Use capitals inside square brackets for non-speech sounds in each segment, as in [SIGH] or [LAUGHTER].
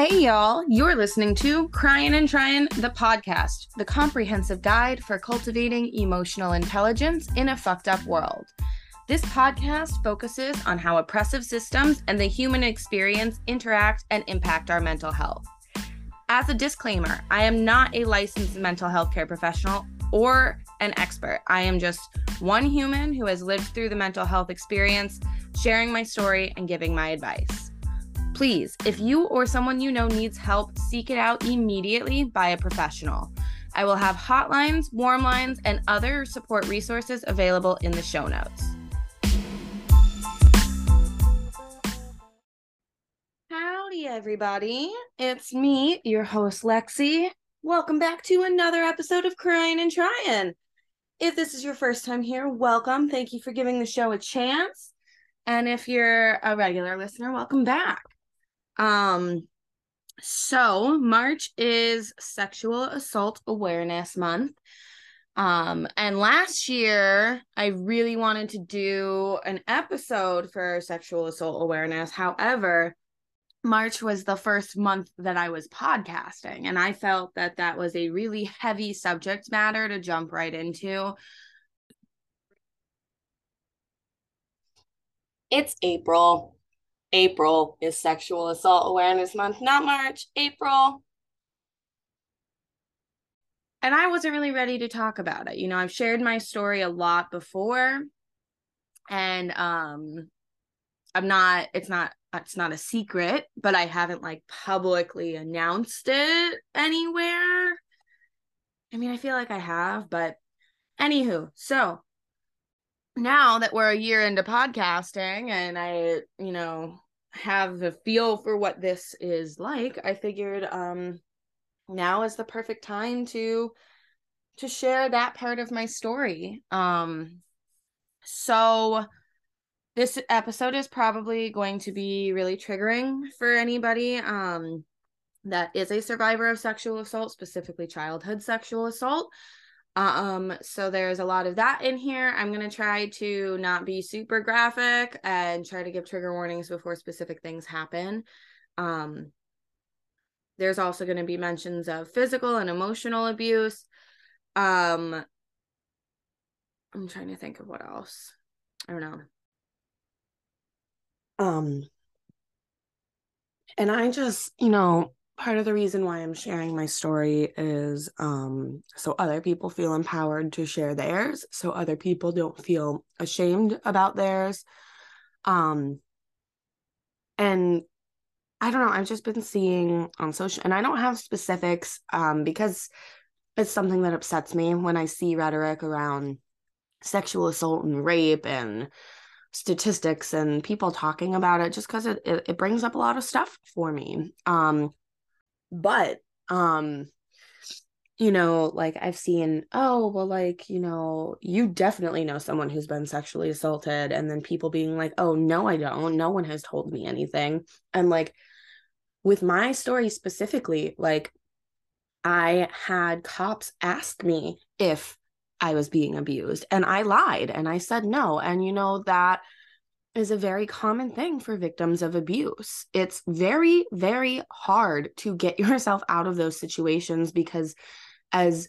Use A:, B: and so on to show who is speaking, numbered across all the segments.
A: Hey, y'all. You're listening to Crying and Trying, the podcast, the comprehensive guide for cultivating emotional intelligence in a fucked up world. This podcast focuses on how oppressive systems and the human experience interact and impact our mental health. As a disclaimer, I am not a licensed mental health care professional or an expert. I am just one human who has lived through the mental health experience, sharing my story and giving my advice. Please, if you or someone you know needs help, seek it out immediately by a professional. I will have hotlines, warm lines, and other support resources available in the show notes. Howdy, everybody. It's me, your host, Lexi. Welcome back to another episode of Crying and Trying. If this is your first time here, welcome. Thank you for giving the show a chance. And if you're a regular listener, welcome back. Um, so March is Sexual Assault Awareness Month. Um, and last year I really wanted to do an episode for sexual assault awareness. However, March was the first month that I was podcasting, and I felt that that was a really heavy subject matter to jump right into. It's April. April is Sexual Assault Awareness Month, not March, April. And I wasn't really ready to talk about it. You know, I've shared my story a lot before and um I'm not it's not it's not a secret, but I haven't like publicly announced it anywhere. I mean, I feel like I have, but anywho, so now that we're a year into podcasting and I, you know, have a feel for what this is like, I figured um now is the perfect time to to share that part of my story. Um so this episode is probably going to be really triggering for anybody um that is a survivor of sexual assault, specifically childhood sexual assault. Um, so there's a lot of that in here. I'm gonna try to not be super graphic and try to give trigger warnings before specific things happen. Um, there's also going to be mentions of physical and emotional abuse. Um, I'm trying to think of what else. I don't know. Um, and I just, you know, part of the reason why I'm sharing my story is um, so other people feel empowered to share theirs, so other people don't feel ashamed about theirs. Um, and I don't know, I've just been seeing on social, and I don't have specifics um, because it's something that upsets me when I see rhetoric around sexual assault and rape and statistics and people talking about it just because it, it, it brings up a lot of stuff for me um but um you know like i've seen oh well like you know you definitely know someone who's been sexually assaulted and then people being like oh no i don't. No one has told me anything. And like with my story specifically like i had cops ask me if i was being abused and i lied and i said no. And you know that is a very common thing for victims of abuse. It's very, very hard to get [LAUGHS] yourself out of those situations because as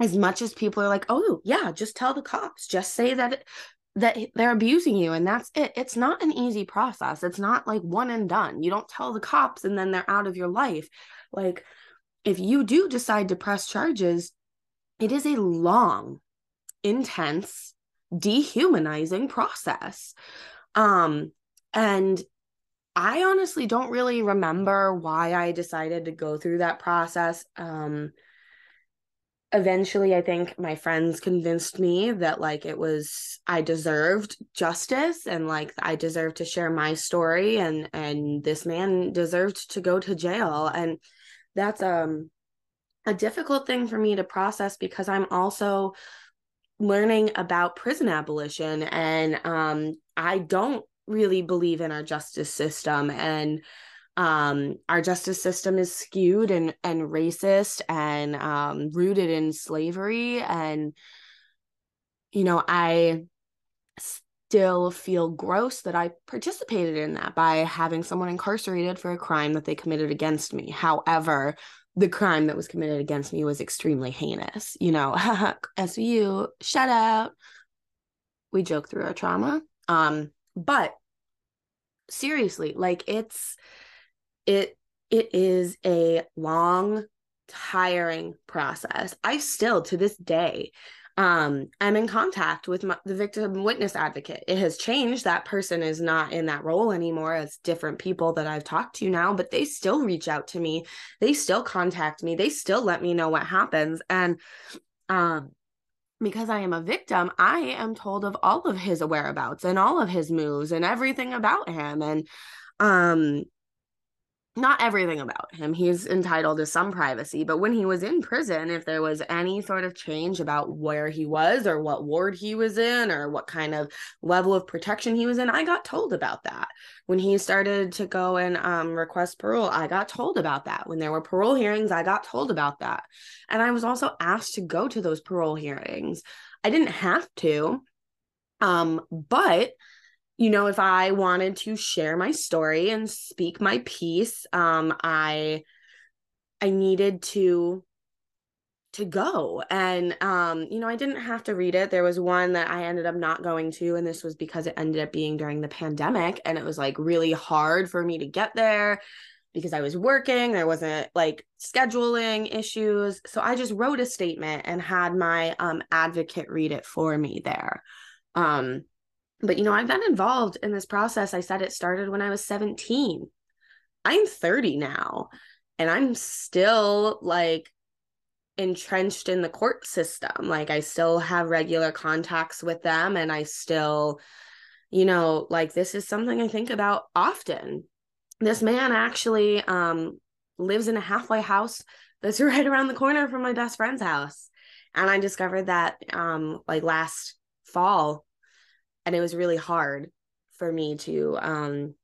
A: as much as people are like, oh yeah, just tell the cops, just say that it, that they're abusing you and that's it. It's not an easy process. It's not like one and done. You don't tell the cops and then they're out of your life. Like if you do decide to press charges, it is a long, intense dehumanizing process. Um, and I honestly don't really remember why I decided to go through that process. Um, eventually, I think my friends convinced me that like it was I deserved justice and like I deserved to share my story and and this man deserved to go to jail and that's um a difficult thing for me to process because I'm also learning about prison abolition and um, i don't really believe in our justice system and um, our justice system is skewed and and racist and um, rooted in slavery and you know i still feel gross that I participated in that by having someone incarcerated for a crime that they committed against me. However, the crime that was committed against me was extremely heinous. You know, [LAUGHS] SVU, shout out. We joke through our trauma. Um, but seriously, like it's it it is a long, tiring process. I still to this day um i'm in contact with my, the victim witness advocate. It has changed. That person is not in that role anymore. It's different people that i've talked to now but they still reach out to me. They still contact me. They still let me know what happens. And um because I am a victim, I am told of all of his whereabouts and all of his moves and everything about him. And um not everything about him. He's entitled to some privacy, but when he was in prison, if there was any sort of change about where he was or what ward he was in or what kind of level of protection he was in, I got told about that. When he started to go and um, request parole, I got told about that. When there were parole hearings, I got told about that. And I was also asked to go to those parole hearings. I didn't have to, um, but you know, if I wanted to share my story and speak my piece, um, I I needed to to go. And um you know i didn't have to read it. There was one that i ended up not going to and this was because it ended up being during the pandemic and it was like really hard for me to get there because i was working there wasn't like scheduling issues. So i just wrote a statement and had my um advocate read it for me there. Um but you know, I've been involved in this process. I said it started when I was 17. I'm 30 now, and I'm still like entrenched in the court system. Like I still have regular contacts with them and I still you know, like this is something I think about often. This man actually um lives in a halfway house that's [LAUGHS] right around the corner from my best friend's house. And I discovered that um like last fall and it was really hard for me to um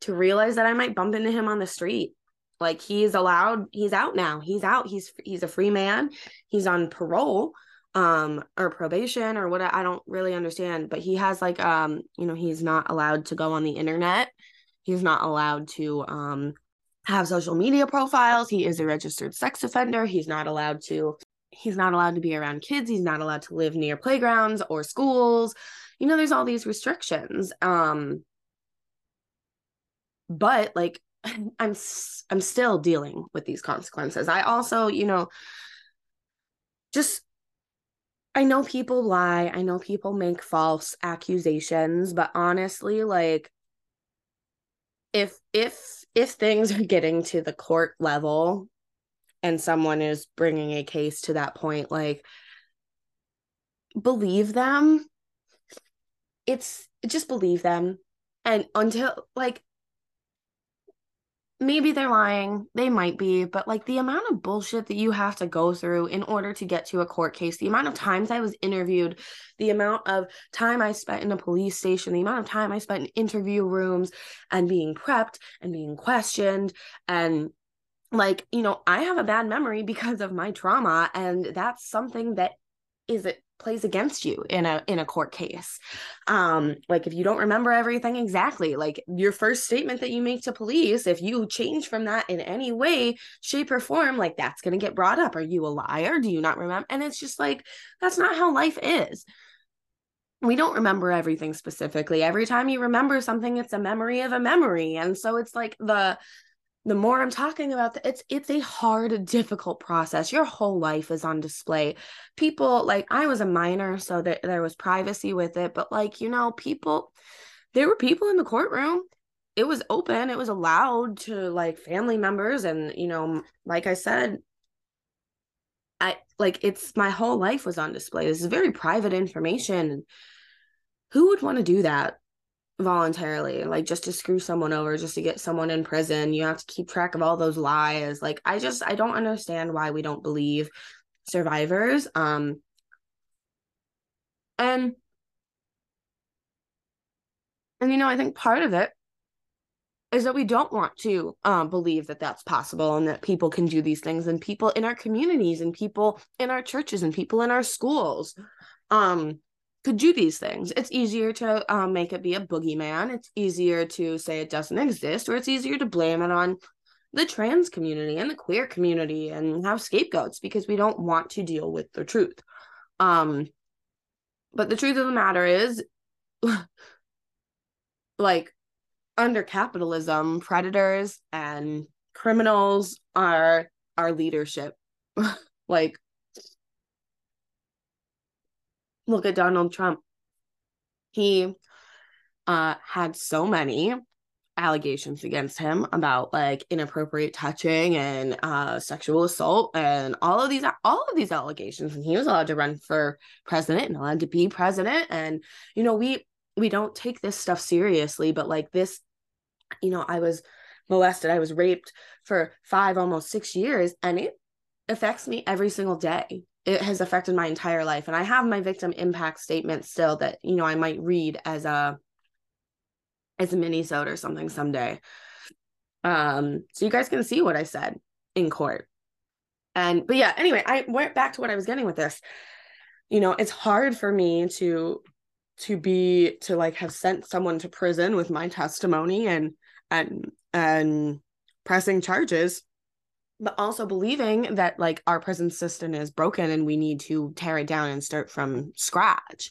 A: to realize that I might bump into him on the street. Like he's allowed, he's out now. He's out. He's he's a free man. He's on parole um or probation or what I don't really understand, but he has like um you know, he's not allowed to go on the internet. He's not allowed to um have social media profiles. He is a registered sex offender. He's not allowed to he's not allowed to be around kids. He's not allowed to live near playgrounds or schools you know there's all these restrictions um but like [LAUGHS] i'm i'm still dealing with these consequences i also you know just i know people lie i know people make false accusations but honestly like if if if things are getting to the court level and someone is bringing a case to that point like believe them. It's just believe them. And until like maybe they're lying they might be but like the amount of bullshit that you have to go through in order to get to a court case the amount of times i was interviewed the amount of time i spent in a police station the amount of time i spent in interview rooms and being prepped and being questioned and like you know i have a bad memory because of my trauma and that's something that is it plays against you in a in a court case. Um like if you don't remember everything exactly like your first statement that you make to police if you change from that in any way shape or form like that's going to get brought up. Are you a liar? Do you not remember and it's just like that's not how life is. We don't remember everything specifically. Every time you remember something it's a memory of a memory and so it's like the the more I'm talking about that, it's it's a hard, difficult process. Your whole life is on display. People like I was a minor, so that there was privacy with it, but like, you know, people there were people in the courtroom. It was open, it was allowed to like family members and, you know, like I said, I like it's my whole life was on display. This is very private information. Who would want to do that? Voluntarily like just to screw someone over just to get someone in prison. You have to keep track of all those lies. Like i just i don't understand why we don't believe survivors um and and you know i think part of it is that we don't want to um, believe that that's possible and that people can do these things and people in our communities and people in our churches and people in our schools. Um could do these things. It's easier to um, make it be a boogeyman. It's easier to say it doesn't exist, or it's easier to blame it on the trans community and the queer community and have scapegoats because we don't want to deal with the truth. Um, but the truth of the matter is, [LAUGHS] like, under capitalism, predators and criminals are our leadership. [LAUGHS] like, look at Donald Trump. He uh, had so many allegations against him about like inappropriate touching and uh, sexual assault and all of these all of these allegations. And he was allowed to run for president and allowed to be president. And you know we we don't take this stuff seriously but like this you know i was molested. I was raped for 5 almost 6 years and it affects me every single day it has affected my entire life. And i have my victim impact statement still that you know i might read as a as a mini sode or something someday. Um so you guys can see what i said in court. And but yeah anyway i went back to what i was getting with this. You know it's hard for me to to be to like have sent someone to prison with my testimony and and and pressing charges but also believing that like our prison system is broken and we need to tear it down and start from scratch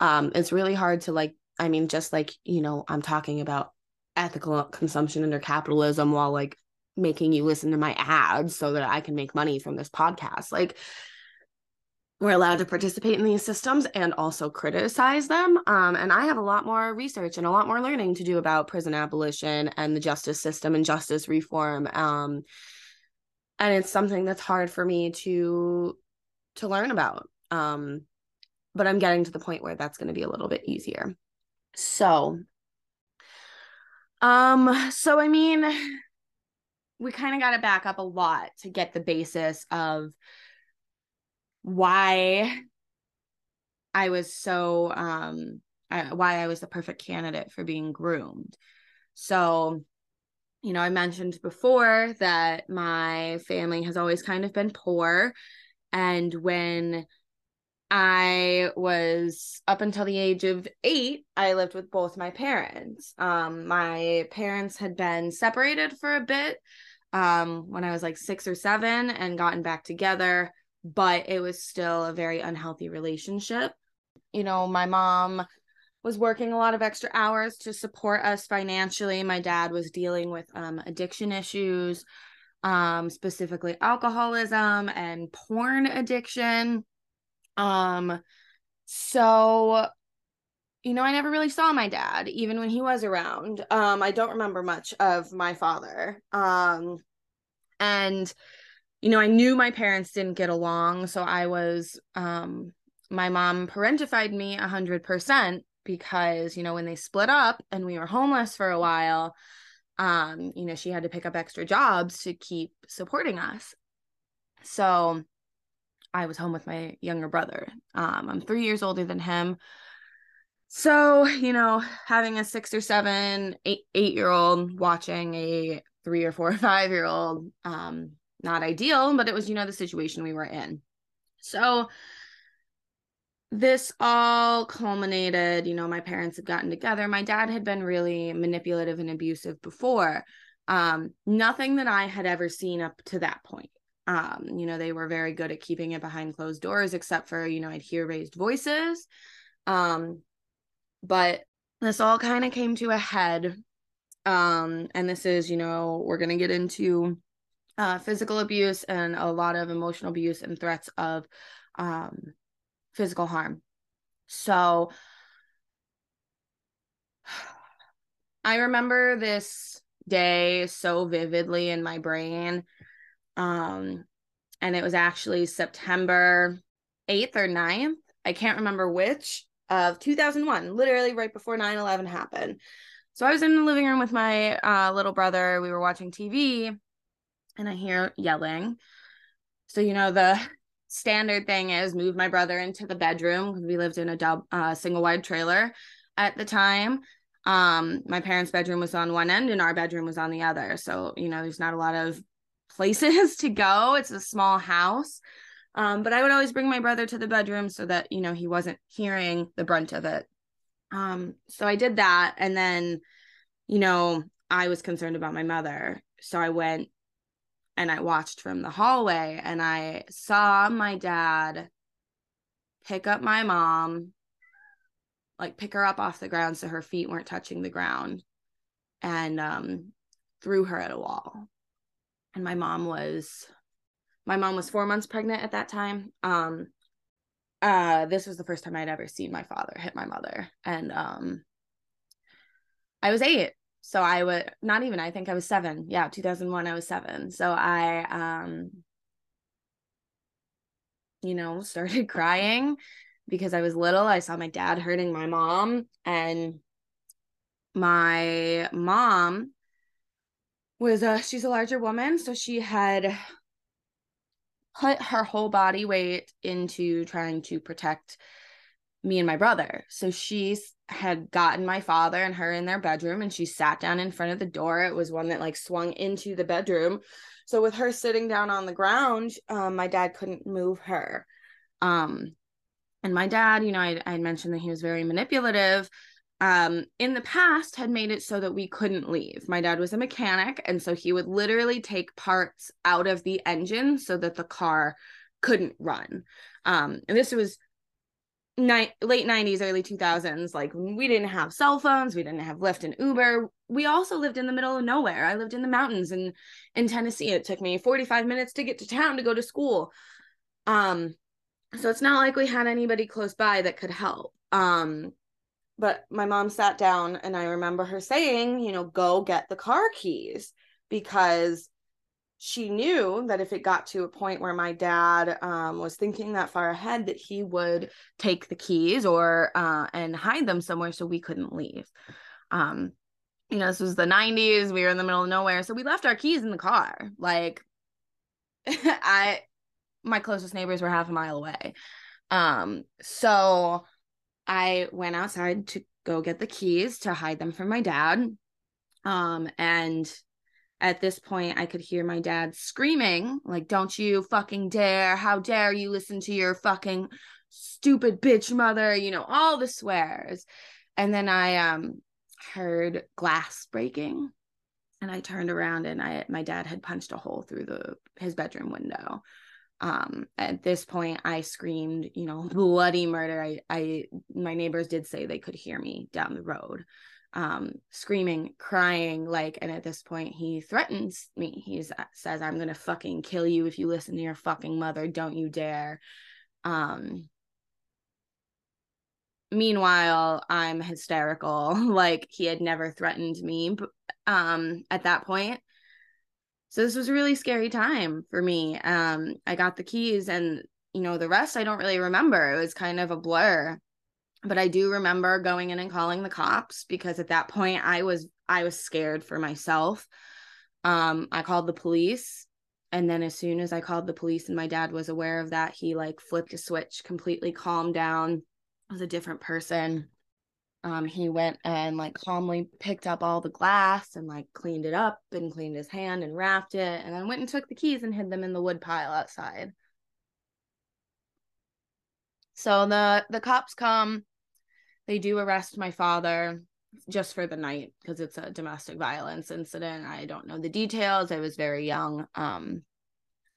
A: um it's really hard to like i mean just like you know i'm talking about ethical consumption under capitalism while like making you listen to my ads so that i can make money from this podcast like we're allowed to participate in these systems and also criticize them. Um, and I have a lot more research and a lot more learning to do about prison abolition and the justice system and justice reform. Um, and it's something that's hard for me to to learn about um but i'm getting to the point where that's going to be a little bit easier. So um so i mean we kind of got to back up a lot to get the basis of why i was so um I, why i was the perfect candidate for being groomed. So you know, I mentioned before that my family has always kind of been poor. And when I was up until the age of eight, I lived with both my parents. Um, my parents had been separated for a bit um, when I was like six or seven and gotten back together, but it was still a very unhealthy relationship. You know, my mom was working a lot of extra hours to support us financially. My dad was dealing with um, addiction issues, um, specifically alcoholism and porn addiction. Um, so, you know, I never really saw my dad, even when he was around. Um, I don't remember much of my father. Um, and, you know, I knew my parents didn't get along, so I was um my mom parentified me a hundred percent because you know when they split up and we were homeless for a while um you know she had to pick up extra jobs to keep supporting us. So i was home with my younger brother. Um i'm 3 years older than him. So you know having a 6 or 7 8 8 year old watching a 3 or 4 or 5 year old um not ideal but it was you know the situation we were in. So this all culminated, you know, my parents had gotten together. My dad had been really manipulative and abusive before. Um, nothing that I had ever seen up to that point. Um, you know, they were very good at keeping it behind closed doors, except for, you know, I'd hear raised voices. Um, but this all kind of came to a head. Um, and this is, you know, we're gonna get into uh physical abuse and a lot of emotional abuse and threats of um physical harm. So [SIGHS] I remember this day so vividly in my brain. Um, and it was actually September 8th or 9th. I can't remember which of 2001, literally right before 9 11 happened. So I was in the living room with my uh, little brother. We were watching TV and I hear yelling. So, you know, the standard thing is move my brother into the bedroom we lived in a dub, uh, single wide trailer at the time. Um, my parents' bedroom was on one end and our bedroom was on the other. So, you know, there's not a lot of places [LAUGHS] to go. It's a small house. Um, but I would always bring my brother to the bedroom so that, you know, he wasn't hearing the brunt of it. Um, so I did that. And then, you know, I was concerned about my mother. So I went and I watched from the hallway and I saw my dad pick up my mom, like pick her up off the ground so her feet weren't touching the ground, and um, threw her at a wall. And my mom was my mom was four months pregnant at that time. Um, uh, this was the first time I'd ever seen my father hit my mother, and um, I was eight so I was not even I think I was 7. Yeah, 2001 I was 7. So I um you know, [LAUGHS] started crying because I was little. I saw my dad hurting my mom and my mom was a she's a larger woman, so she had put her whole body weight into trying to protect me and my brother. So she had gotten my father and her in their bedroom and she sat down in front of the door. It was one that like swung into the bedroom. So with her sitting down on the ground, um, my dad couldn't move her. Um, and my dad, you know, I, mentioned that he was very manipulative. Um, in the past had made it so that we couldn't leave. My dad was a mechanic, and so he would literally take parts out of the engine so that the car couldn't run. Um, and this was ni- late 90s early 2000s like we didn't have cell phones we didn't have lyft and uber. We also lived in the middle of nowhere. I lived in the mountains in in tennessee. It took me 45 minutes to get to town to go to school. Um so it's not like we had anybody close by that could help. Um but my mom sat down and i remember her saying you know go get the car keys because she knew that if it got to a point where my dad um, was thinking that far ahead that he would take the keys or uh, and hide them somewhere so we couldn't leave. Um, you know this was the 90s we were in the middle of nowhere so we left our keys in the car like [LAUGHS] i my closest neighbors were half a mile away. Um so i went outside to go get the keys to hide them from my dad um and at this point, I could hear my dad screaming, like, don't you fucking dare. How dare you listen to your fucking stupid bitch mother, you know, all the swears. And then I um heard glass breaking and I turned around and I my dad had punched a hole through the his bedroom window. Um at this point I screamed, you know, bloody murder. I I my neighbors did say they could hear me down the road um screaming crying like and at this point he threatens me. He says i'm gonna fucking kill you if you listen to your fucking mother. Don't you dare. Um meanwhile i'm hysterical. [LAUGHS] Like he had never threatened me um at that point. So this was a really scary time for me. Um i got the keys and you know the rest i don't really remember. It was kind of a blur but I do remember going in and calling the cops because at that point I was I was scared for myself. Um, I called the police and then as soon as I called the police and my dad was aware of that, he like flipped a switch, completely calmed down, was a different person. Um, he went and like calmly picked up all the glass and like cleaned it up and cleaned his hand and wrapped it and then went and took the keys and hid them in the wood pile outside. So the the cops come they do arrest my father just for the night because it's a domestic violence incident. I don't know the details. I was very young. Um,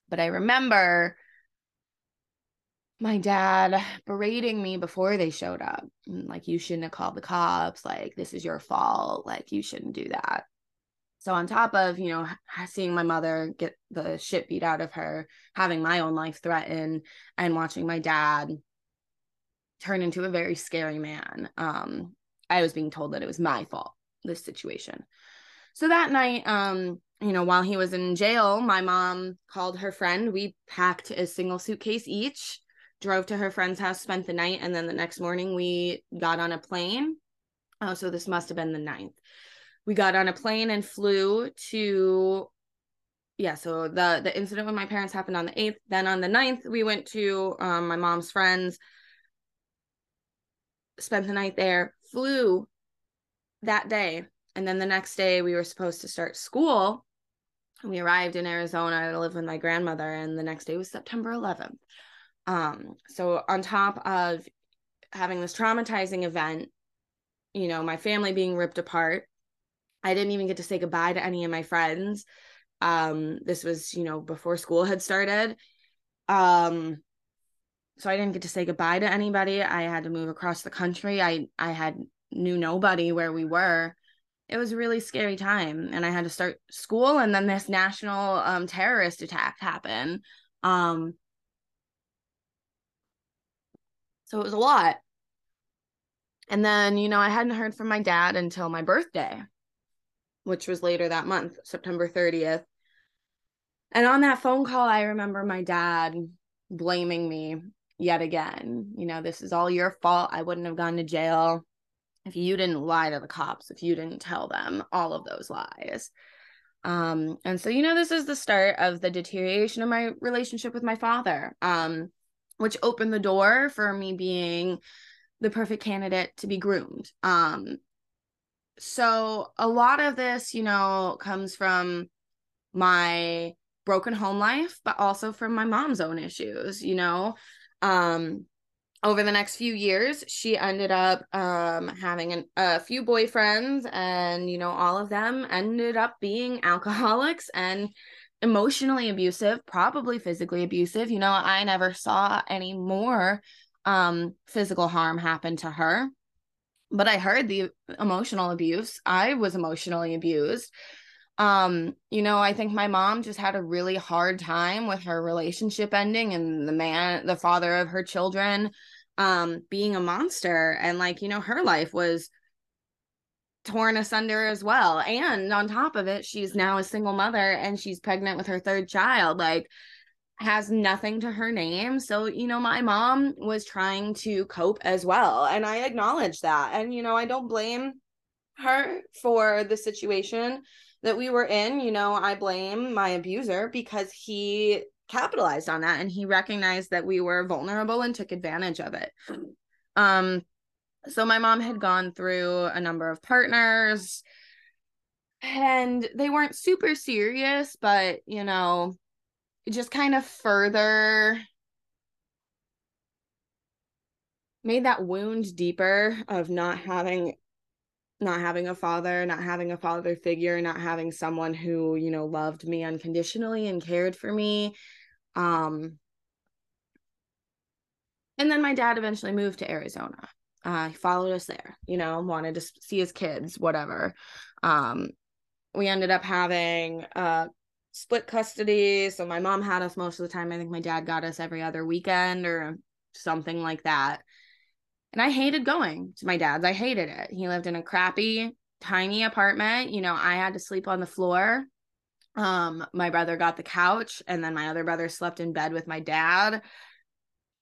A: but I remember my dad berating me before they showed up. Like, you shouldn't have called the cops. Like, this is your fault. Like, you shouldn't do that. So, on top of, you know, seeing my mother get the shit beat out of her, having my own life threatened, and watching my dad turn into a very scary man. Um, I was being told that it was my fault, this situation. So that night, um, you know, while he was in jail, my mom called her friend. We packed a single suitcase each, drove to her friend's house, spent the night, and then the next morning we got on a plane. Oh, so this must have been the ninth. We got on a plane and flew to yeah, so the the incident with my parents happened on the 8th. Then on the 9th, we went to um, my mom's friends spent the night there, flew that day. And then the next day we were supposed to start school. We arrived in Arizona to live with my grandmother, and the next day was September 11th. Um, so on top of having this traumatizing event, you know, my family being ripped apart, I didn't even get to say goodbye to any of my friends. Um, this was, you know, before school had started. Um, so I didn't get to say goodbye to anybody. I had to move across the country. I I had knew nobody where we were. It was a really scary time, and I had to start school, and then this national um, terrorist attack happened. Um, so it was a lot. And then, you know, I hadn't heard from my dad until my birthday, which was later that month, September 30th. And on that phone call, I remember my dad blaming me yet again. You know, this is all your fault. I wouldn't have gone to jail if you didn't lie to the cops, if you didn't tell them all of those lies. Um, and so, you know, this is the start of the deterioration of my relationship with my father, um, which opened the door for me being the perfect candidate to be groomed. Um, so a lot of this, you know, comes from my broken home life, but also from my mom's own issues, you know. Um, over the next few years, she ended up um, having an, a few boyfriends, and you know, all of them ended up being [LAUGHS] alcoholics and emotionally abusive, probably physically abusive. You know, I never saw any more um, physical harm happen to her, but I heard the emotional abuse. I was emotionally abused um you know i think my mom just had a really hard time with her relationship ending and the man the father of her children um being a monster. And like you know her life was torn asunder as well. And on top of it she's now a single mother and she's pregnant with her third child like has nothing to her name. So you know my mom was trying to cope as well. And i acknowledge that. And you know i don't blame her for the situation that we were in, you know, I blame my abuser because he capitalized on that and he recognized that we were vulnerable and took advantage of it. Um so my mom had gone through a number of partners and they weren't super serious, but you know, it just kind of further made that wound deeper of not having not having a father, not having a father figure, not having someone who, you know, loved me unconditionally and cared for me. Um and then my dad eventually moved to Arizona. Uh he followed us there, you know, wanted to see his kids, whatever. Um we ended up having uh split custody, so my mom had us most of the time. I think my dad got us every other weekend or something like that. And I hated going to my dad's. I hated it. He lived in a crappy, tiny apartment. You know, I had to sleep on the floor. Um, my brother got the couch, and then my other brother slept in bed with my dad.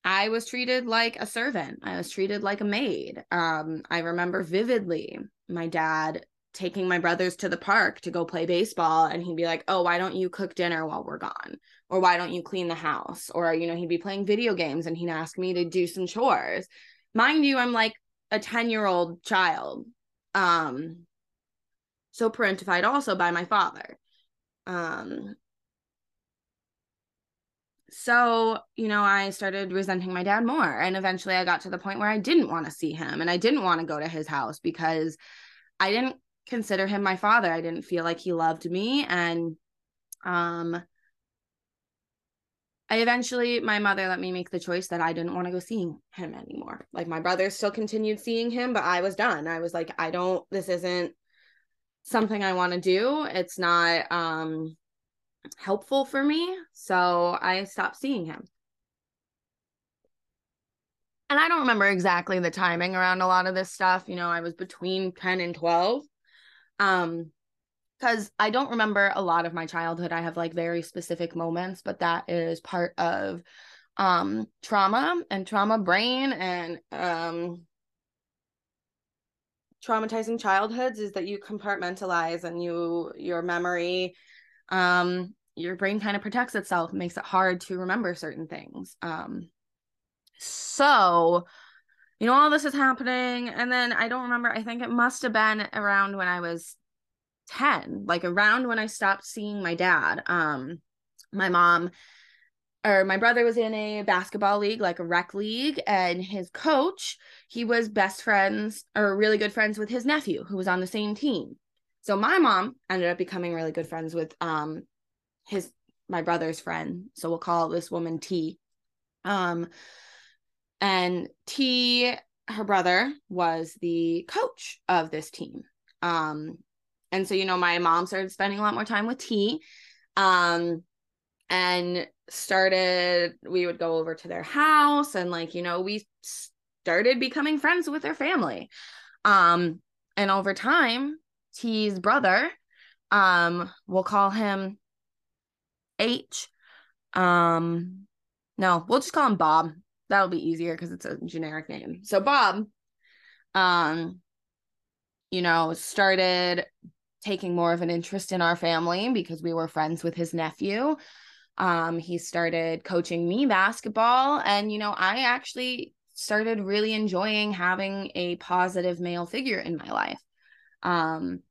A: I was treated like a servant. I was treated like a maid. Um, I remember vividly my dad taking my brothers to the park to go play baseball and he'd be like, "Oh, why don't you cook dinner while we're gone?" or "Why don't you clean the house?" or you know, he'd be playing video games and he'd ask me to do some chores mind you i'm like a 10 year old child um so parentified also by my father. Um so you know i started resenting my dad more and eventually i got to the point where i didn't want to see him and i didn't want to go to his house because i didn't consider him my father. I didn't feel like he loved me and um I eventually, my mother let me make the choice that I didn't want to go seeing him anymore. Like my brother still continued seeing him, but I was done. I was like, I don't, this isn't something I want to do. It's not um helpful for me. So I stopped seeing him. And I don't remember exactly the timing around a lot of this stuff. You know, I was between 10 and 12. Um, because I don't remember a lot of my childhood. I have like very specific moments, but that is part of um trauma and trauma brain and um traumatizing childhoods is that you compartmentalize and you your memory um your brain kind of protects itself makes it hard to remember certain things um so you know all this is happening and then i don't remember i think it must have been around when i was 10 like around when i stopped seeing my dad um my mom or my brother was in a basketball league, like a rec league, and his coach, he was best friends or really good friends with his nephew who was on the same team. So my mom ended up becoming really good friends with um his my brother's friend. So we'll call this woman T. Um and T her brother was the coach of this team. Um and so you know my mom started spending a lot more time with T. Um and started we would go over to their house and like you know we started becoming friends with their family um and over time t's brother um we'll call him h um no we'll just call him bob that'll be easier because it's a generic name so bob um you know started taking more of an interest in our family because we were friends with his nephew um, he started coaching me basketball. And, you know, I actually started really enjoying having a positive male figure in my life. Um,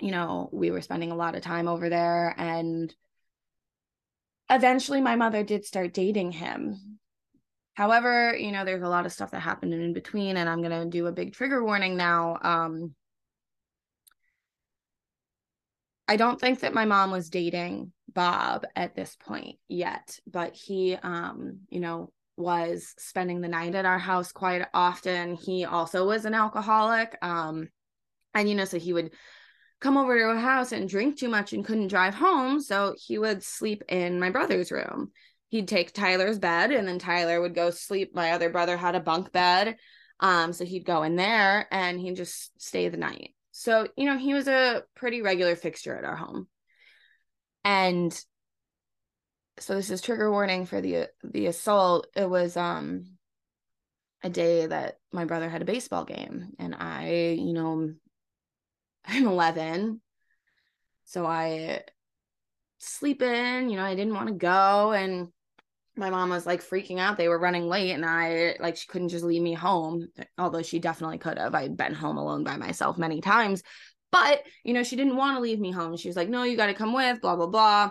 A: you know, we were spending a lot of time over there. And eventually my mother did start dating him. However, you know, there's a lot of stuff that happened in between, and I'm going to do a big trigger warning now. Um, I don't think that my mom was dating Bob at this point yet, but he, um, you know, was spending the night at our house quite often. He also was an alcoholic. Um, and, you know, so he would come over to a house and drink too much and couldn't drive home. So he would sleep in my brother's room. He'd take Tyler's bed and then Tyler would go sleep. My other brother had a bunk bed. Um, so he'd go in there and he'd just stay the night. So, you know, he was a pretty regular fixture at our home. And so this is trigger warning for the the assault. It was um a day that my brother had a baseball game and I, you know, [LAUGHS] I'm 11. So I sleep in, you know, I didn't want to go and my mom was like freaking out. They were running late and I like she couldn't just leave me home, although she definitely could have. I'd been home alone by myself many times. But, you know, she didn't want to leave me home. She was like, no, you got to come with, blah, blah, blah.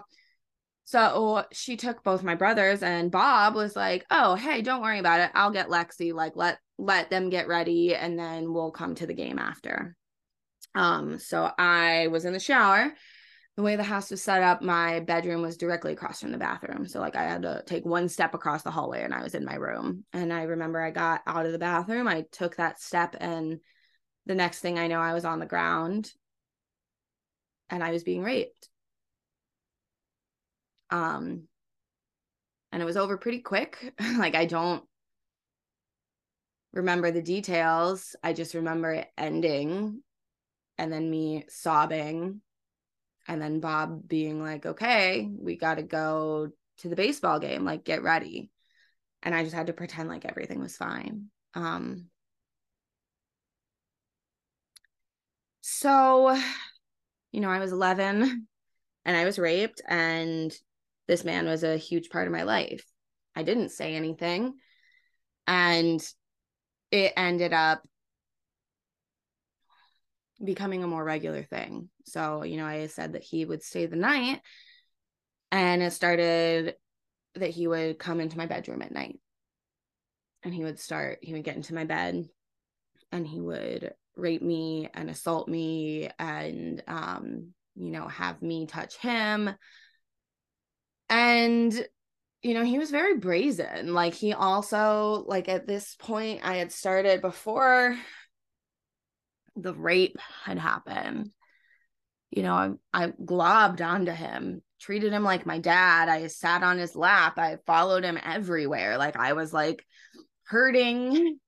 A: So she took both my brothers and Bob was like, "Oh, hey, don't worry about it. I'll get Lexi. Like let let them get ready and then we'll come to the game after." Um so I was in the shower the way the house was set up, my bedroom was directly across from the bathroom. So like I had to take one step across the hallway and I was in my room. And I remember I got out of the bathroom, I took that step and the next thing I know I was on the ground and I was being raped. Um and it was over pretty quick. [LAUGHS] like I don't remember the details. I just remember it ending and then me sobbing and then Bob being like, okay, we got to go to the baseball game, like get ready. And I just had to pretend like everything was fine. Um, so, you know, I was 11 [LAUGHS] and I was raped, and this man was a huge part of my life. I didn't say anything. And it ended up becoming a more regular thing. So, you know, I said that he would stay the night and it started that he would come into my bedroom at night and he would start, he would get into my bed and he would rape me and assault me and, um, you know, have me touch him. And, you know, he was very brazen. Like, he also, like, at this point, I had started before the rape had happened. You know i i globbed onto him treated him like my dad. I sat on his lap. I followed him everywhere. Like i was like hurting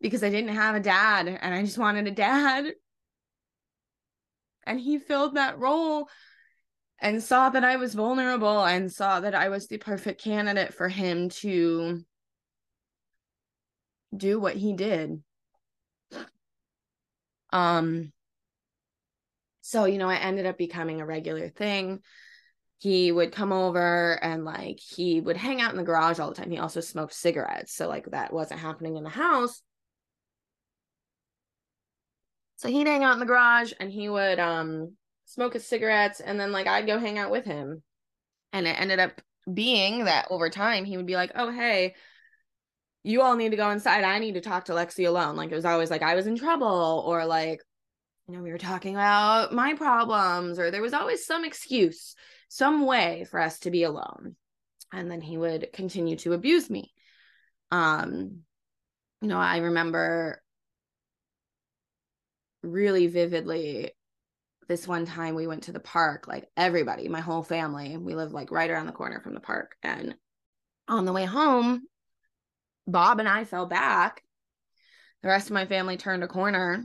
A: because i didn't have a dad and i just wanted a dad. And he filled that role and saw that i was vulnerable and saw that i was the perfect candidate for him to do what he did um so you know it ended up becoming a regular thing. He would come over and like he would hang out in the garage all the time. He also smoked cigarettes. So like that wasn't happening in the house. So he'd hang out in the garage and he would um smoke his cigarettes. And then like I'd go hang out with him. And it ended up being that over time he would be like, oh, hey, you all need to go inside. I need to talk to Lexi alone. Like it was always like I was in trouble or like, you know, we were talking about my problems or there was always some excuse, some way for us to be alone. And then he would continue to abuse me. Um, you know, I remember really vividly this one time we went to the park, like everybody, my whole family, we live like right around the corner from the park. And on the way home, Bob and I fell back. The rest of my family turned a corner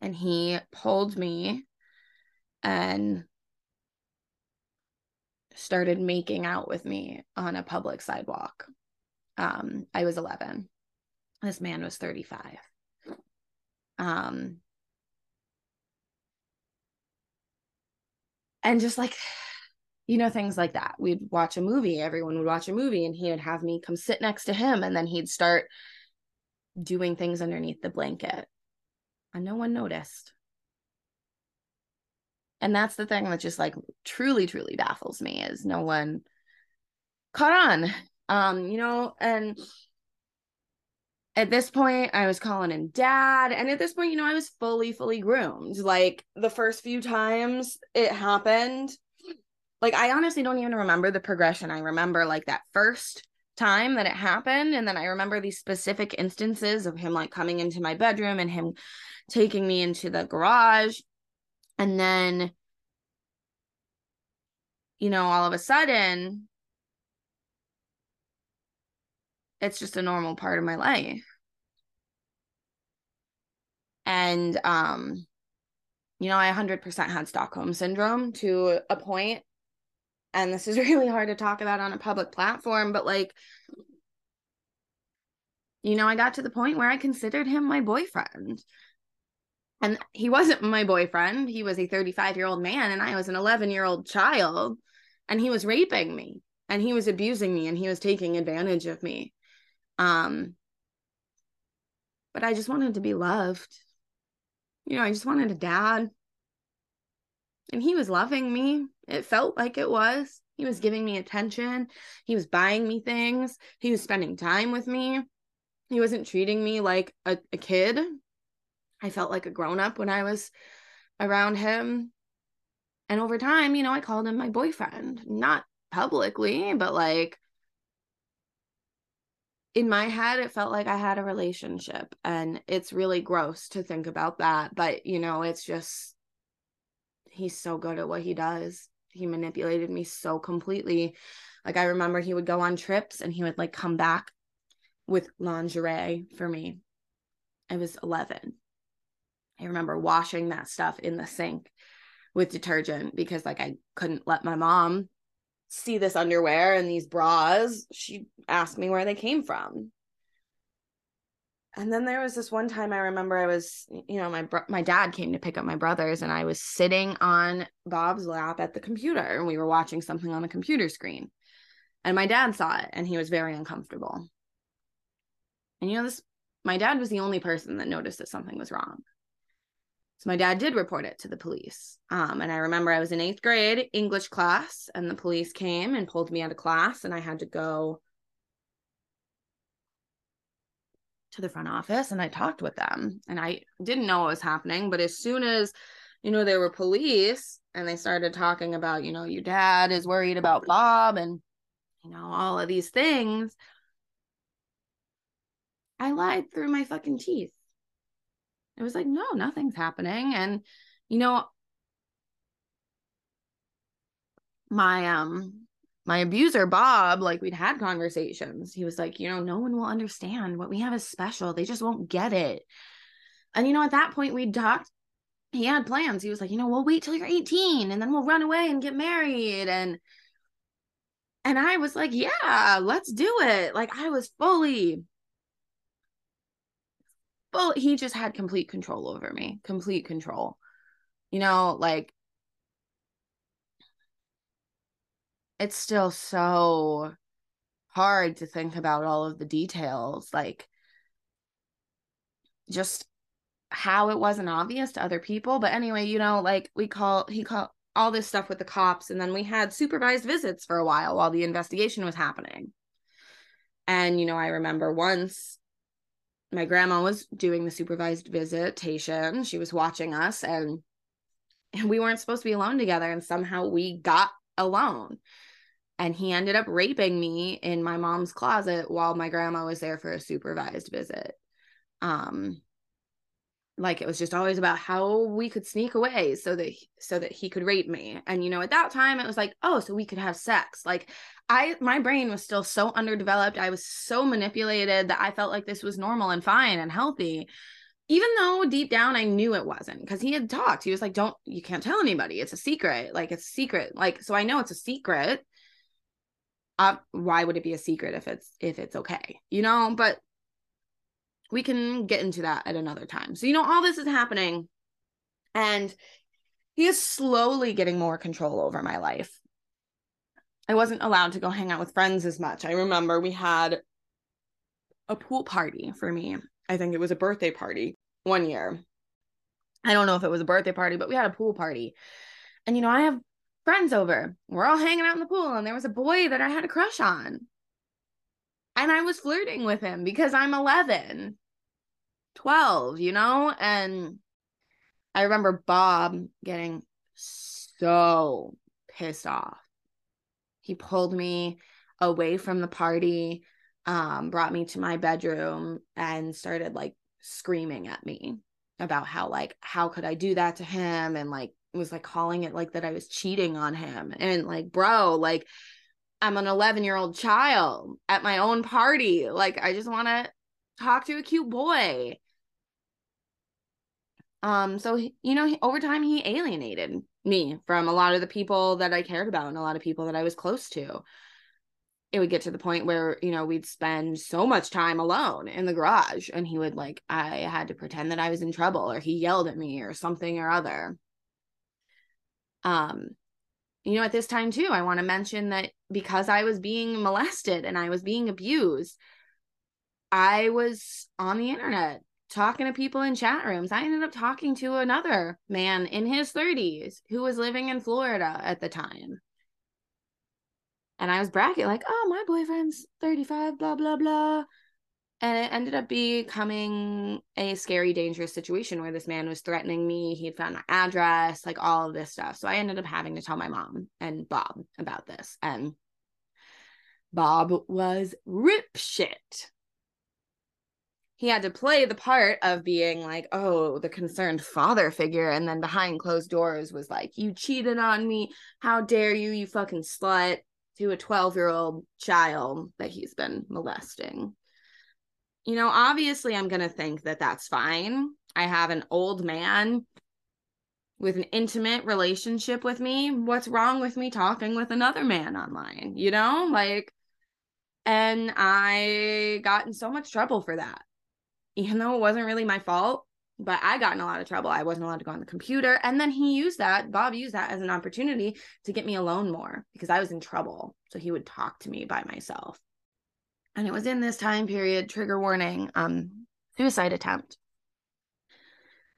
A: and he pulled me and started making out with me on a public sidewalk. Um, I was 11. This man was 35. Um, and just like you know things like that. We'd watch a movie everyone would watch a movie and he would have me come sit next to him and then he'd start doing things underneath the blanket. And no one noticed. And that's the thing that just like truly truly baffles me is no one caught on. Um you know and at this point i was calling him dad and at this point you know i was fully fully groomed. Like the first few times it happened like i honestly don't even remember the progression. I remember like that first time that it happened and then i remember these specific instances of him like coming into my bedroom and him taking me into the garage. And then you know all of a sudden it's just a normal part of my life. And um you know i 100% had stockholm syndrome to a point and this is [LAUGHS] really hard to talk about on a public platform but like you know i got to the point where i considered him my boyfriend. And he wasn't my boyfriend. He was a 35 year old man and i was an 11 year old child and he was raping me and he was abusing me and he was taking advantage of me. Um but i just wanted to be loved. You know, I just wanted a dad. And he was loving me. It felt like it was. He was giving me attention. He was buying me things. He was spending time with me. He wasn't treating me like a, a kid. I felt like a grown up when I was around him. And over time, you know, I called him my boyfriend, not publicly, but like in my head it felt like i had a relationship and it's really gross to think about that but you know it's just he's so good at what he does. He manipulated me so completely. Like i remember he would go on trips and he would like come back with lingerie for me. I was 11 i remember washing that stuff in the sink with detergent because like i couldn't let my mom see this underwear and these bras, she asked me where they came from. And then there was this one time I remember I was, you know, my bro- my dad came to pick up my brothers and I was sitting on Bob's lap at the computer and we were watching something on the computer screen. And my dad saw it and he was very uncomfortable. And you know this my dad was the only person that noticed that something was wrong. So my dad did report it to the police. Um, and I remember I was in eighth grade English class, and the police came and pulled me out of class, and I had to go to the front office and I talked with them. And I didn't know what was happening, but as soon as you know there were police and they started talking about, you know, your dad is worried about Bob and you know all of these things, I lied through my fucking teeth. It was like, no, nothing's happening. And, you know, my um my abuser bob like we'd had conversations. He was like you know no one will understand. What we have is special. They just won't get it. And you know at that point we talked he had plans. He was like you know we'll wait till you're 18 and then we'll run away and get married. And and i was like yeah let's do it. Like i was fully well he just had complete control over me complete control. You know like it's still so hard to think about all of the details like just how it wasn't obvious to other people but anyway you know like we call he call all this stuff with the cops. And then we had supervised visits for a while while the investigation was happening. And, you know, I remember once my grandma was doing the supervised visitation. She was watching us and [LAUGHS] we weren't supposed to be alone together and somehow we got alone. And he ended up raping me in my mom's closet while my grandma was there for a supervised visit. Um like it was just always about how we could sneak away so that so that he could rape me. And you know at that time it was like oh so we could have sex. Like i my brain was still so underdeveloped. I was so manipulated that i felt like this was normal and fine and healthy even though deep down i knew it wasn't because he had talked. He was like don't you can't tell anybody. It's a secret. Like it's a secret. Like so i know it's a secret why would it be a secret if it's if it's okay you know but we can get into that at another time. So, you know, all this is happening, and he is slowly getting more control over my life. I wasn't allowed to go hang out with friends as much. I remember we had a pool party for me. I think it was a birthday party one year. I don't know if it was a birthday party, but we had a pool party. And, you know, I have friends over. We're all hanging out in the pool, and there was a boy that I had a crush on and I was flirting with him because I'm 11, 12, you know? And I remember Bob getting so pissed off. He pulled me away from the party, um, brought me to my bedroom, and started like screaming at me about how, like, how could I do that to him? And like, was like calling it like that I was cheating on him. And like, bro, like, I'm an 11 year old child at my own party. Like, I just want to talk to a cute boy. Um, so you know, he, over time he alienated me from a lot of the people that I cared about and a lot of people that I was close to. It would get to the point where, you know, we'd spend so much time alone in the garage and he would like I had to pretend that I was in trouble or he yelled at me or something or other. Um, you know, at this time too, I want to mention that because I was being molested and I was being abused, I was on the internet talking to people in chat rooms. I ended up talking to another man in his 30s who was living in Florida at the time. And I was bragging, like, oh, my boyfriend's 35, blah, blah, blah and it ended up becoming a scary dangerous situation where this man was threatening me. He had found my address like all of this stuff. So i ended up having to tell my mom and bob about this. And bob was rip shit. He had to play the part of being like oh the concerned father figure and then behind closed doors was like you cheated on me. How dare you you fucking slut to a 12 year old child that he's been molesting you know, obviously I'm going to think that that's fine. I have an old man with an intimate relationship with me. What's wrong with me talking with another man online? You know, like, and I got in so much trouble for that, even though it wasn't really my fault. But I got in a lot of trouble. I wasn't allowed to go on the computer. And then he used that, Bob used that as an opportunity to get me alone more because I was in trouble. So he would talk to me by myself and it was in this time period trigger warning um suicide attempt.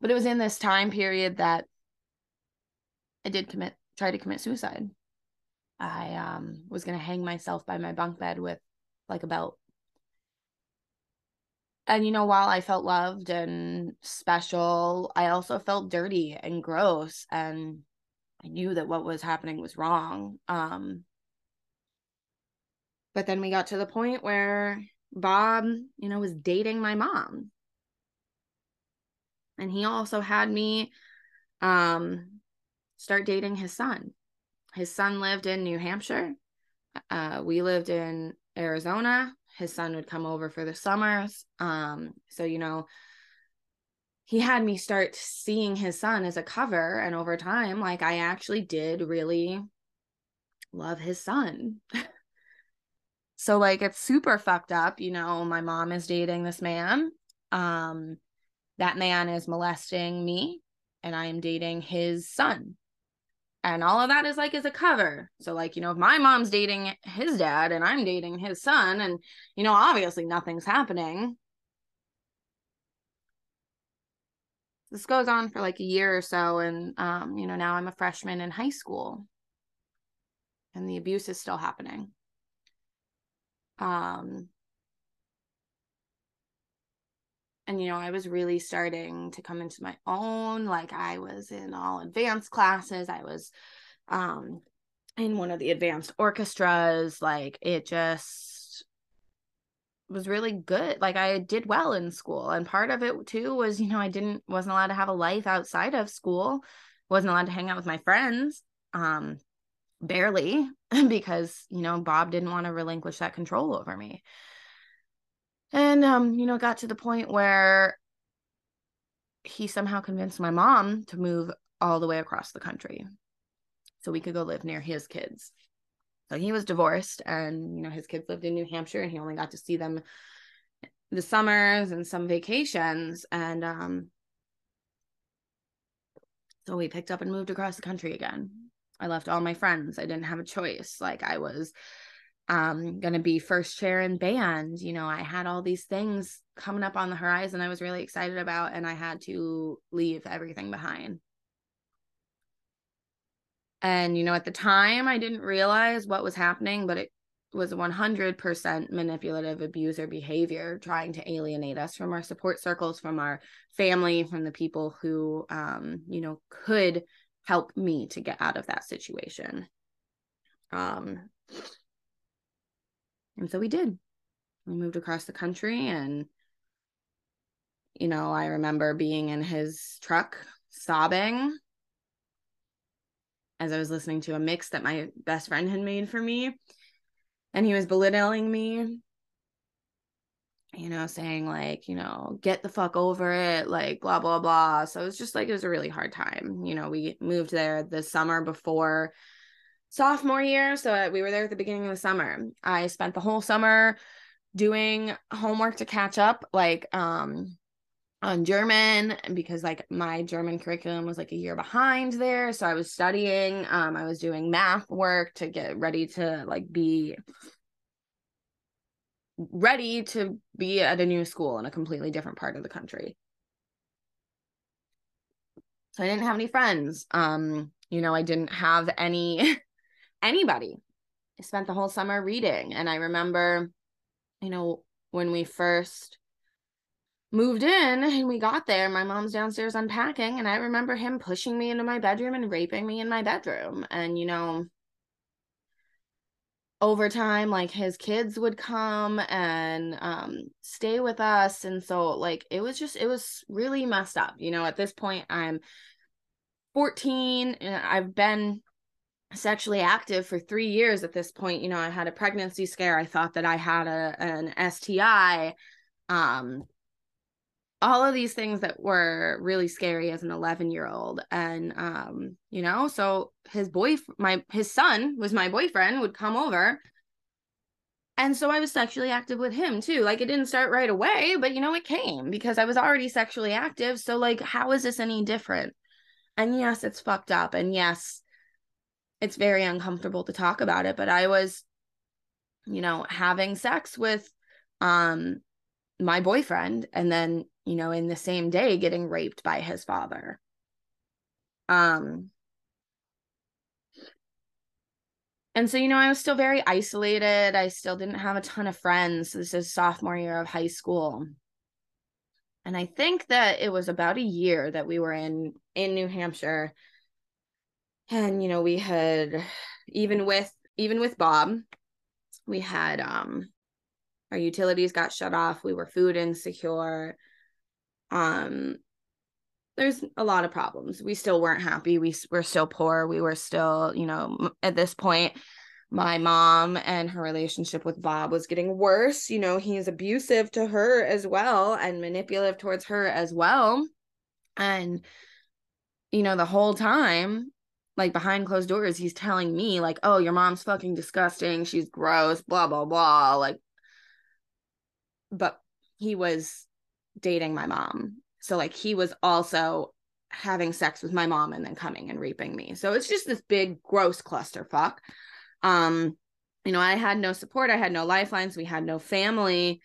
A: But it was in this time period that i did commit try to commit suicide. I um was going to hang myself by my bunk bed with like a belt. And you know while i felt loved and special i also felt dirty and gross. And i knew that what was happening was wrong. Um but then we got to the point where Bob, you know, was dating my mom. And he also had me um start dating his son. His son lived in New Hampshire. Uh, we lived in Arizona. His son would come over for the summers. Um, so you know, he had me start seeing his son as a cover, and over time, like I actually did really love his son. [LAUGHS] So like it's super fucked up, you know, my mom is dating this man. Um that man is molesting me and I am dating his son. And all of that is like is a cover. So like, you know, if my mom's dating his dad and I'm dating his son and you know, obviously nothing's happening.
B: this goes on for like a year or so and um you know now i'm a freshman in high school and the abuse is still happening um and you know i was really starting to come into my own like i was in all advanced classes i was um in one of the advanced orchestras like it just was really good like i did well in school and part of it too was you know i didn't wasn't allowed to have a life outside of school wasn't allowed to hang out with my friends um barely [LAUGHS] because you know bob didn't want to relinquish that control over me. And um you know got to the point where he somehow convinced my mom to move all the way across the country so we could go live near his kids. So he was divorced and you know his kids lived in new hampshire and he only got to see them the summers and some vacations. And um so we picked up and moved across the country again I left all my friends. I didn't have a choice. Like I was um going to be first chair in band. You know, I had all these things coming up on the horizon I was really excited about and I had to leave everything behind. And you know, at the time I didn't realize what was happening, but it was 100% manipulative abuser behavior trying to alienate us from our support circles from our family from the people who um you know could help me to get out of that situation. Um, and so we did. We moved across the country, and you know, I remember being in his truck sobbing as I was listening to a mix that my best friend had made for me. And he was belittling me you know, saying like, you know, get the fuck over it, like blah blah blah. So it was just like it was a really hard time. You know, we moved there the summer before sophomore year, so we were there at the beginning of the summer. I spent the whole summer doing homework to catch up like um on German because like my German curriculum was like a year behind there, so I was studying, um I was doing math work to get ready to like be ready to be at a new school in a completely different part of the country. So I didn't have any friends. Um, you know, I didn't have any [LAUGHS] anybody. I spent the whole summer reading and I remember you know when we first moved in and we got there my mom's downstairs unpacking and I remember him pushing me into my bedroom and raping me in my bedroom and you know over time like his kids would come and um stay with us and so like it was just it was really messed up you know at this point i'm 14 and i've been sexually active for 3 years at this point you know i had a pregnancy scare i thought that i had a an STI um all of these things that were really scary as an 11 year old and um you know so his boy my his son was my boyfriend would come over. And so i was sexually active with him too. Like it didn't start right away but you know it came because i was already sexually active. So like how is this any different? And yes it's fucked up and yes it's very uncomfortable to talk about it but i was you know having sex with um my boyfriend and then you know in the same day getting raped by his father. Um and so you know i was still very isolated. I still didn't have a ton of friends. This is sophomore year of high school. And i think that it was about a year that we were in in new hampshire. And you know we had even with even with bob we had um our utilities got shut off. We were food insecure um there's a lot of problems. We still weren't happy. We were still poor. We were still you know at this point my mom and her relationship with bob was getting worse. You know he's abusive to her as well and manipulative towards her as well. And you know the whole time like behind closed doors he's telling me like oh your mom's fucking disgusting. She's gross blah blah blah like but he was dating my mom. So like he was also having sex with my mom and then coming and raping me. So it's just this big gross clusterfuck. Um you know, I had no support, I had no lifelines, we had no family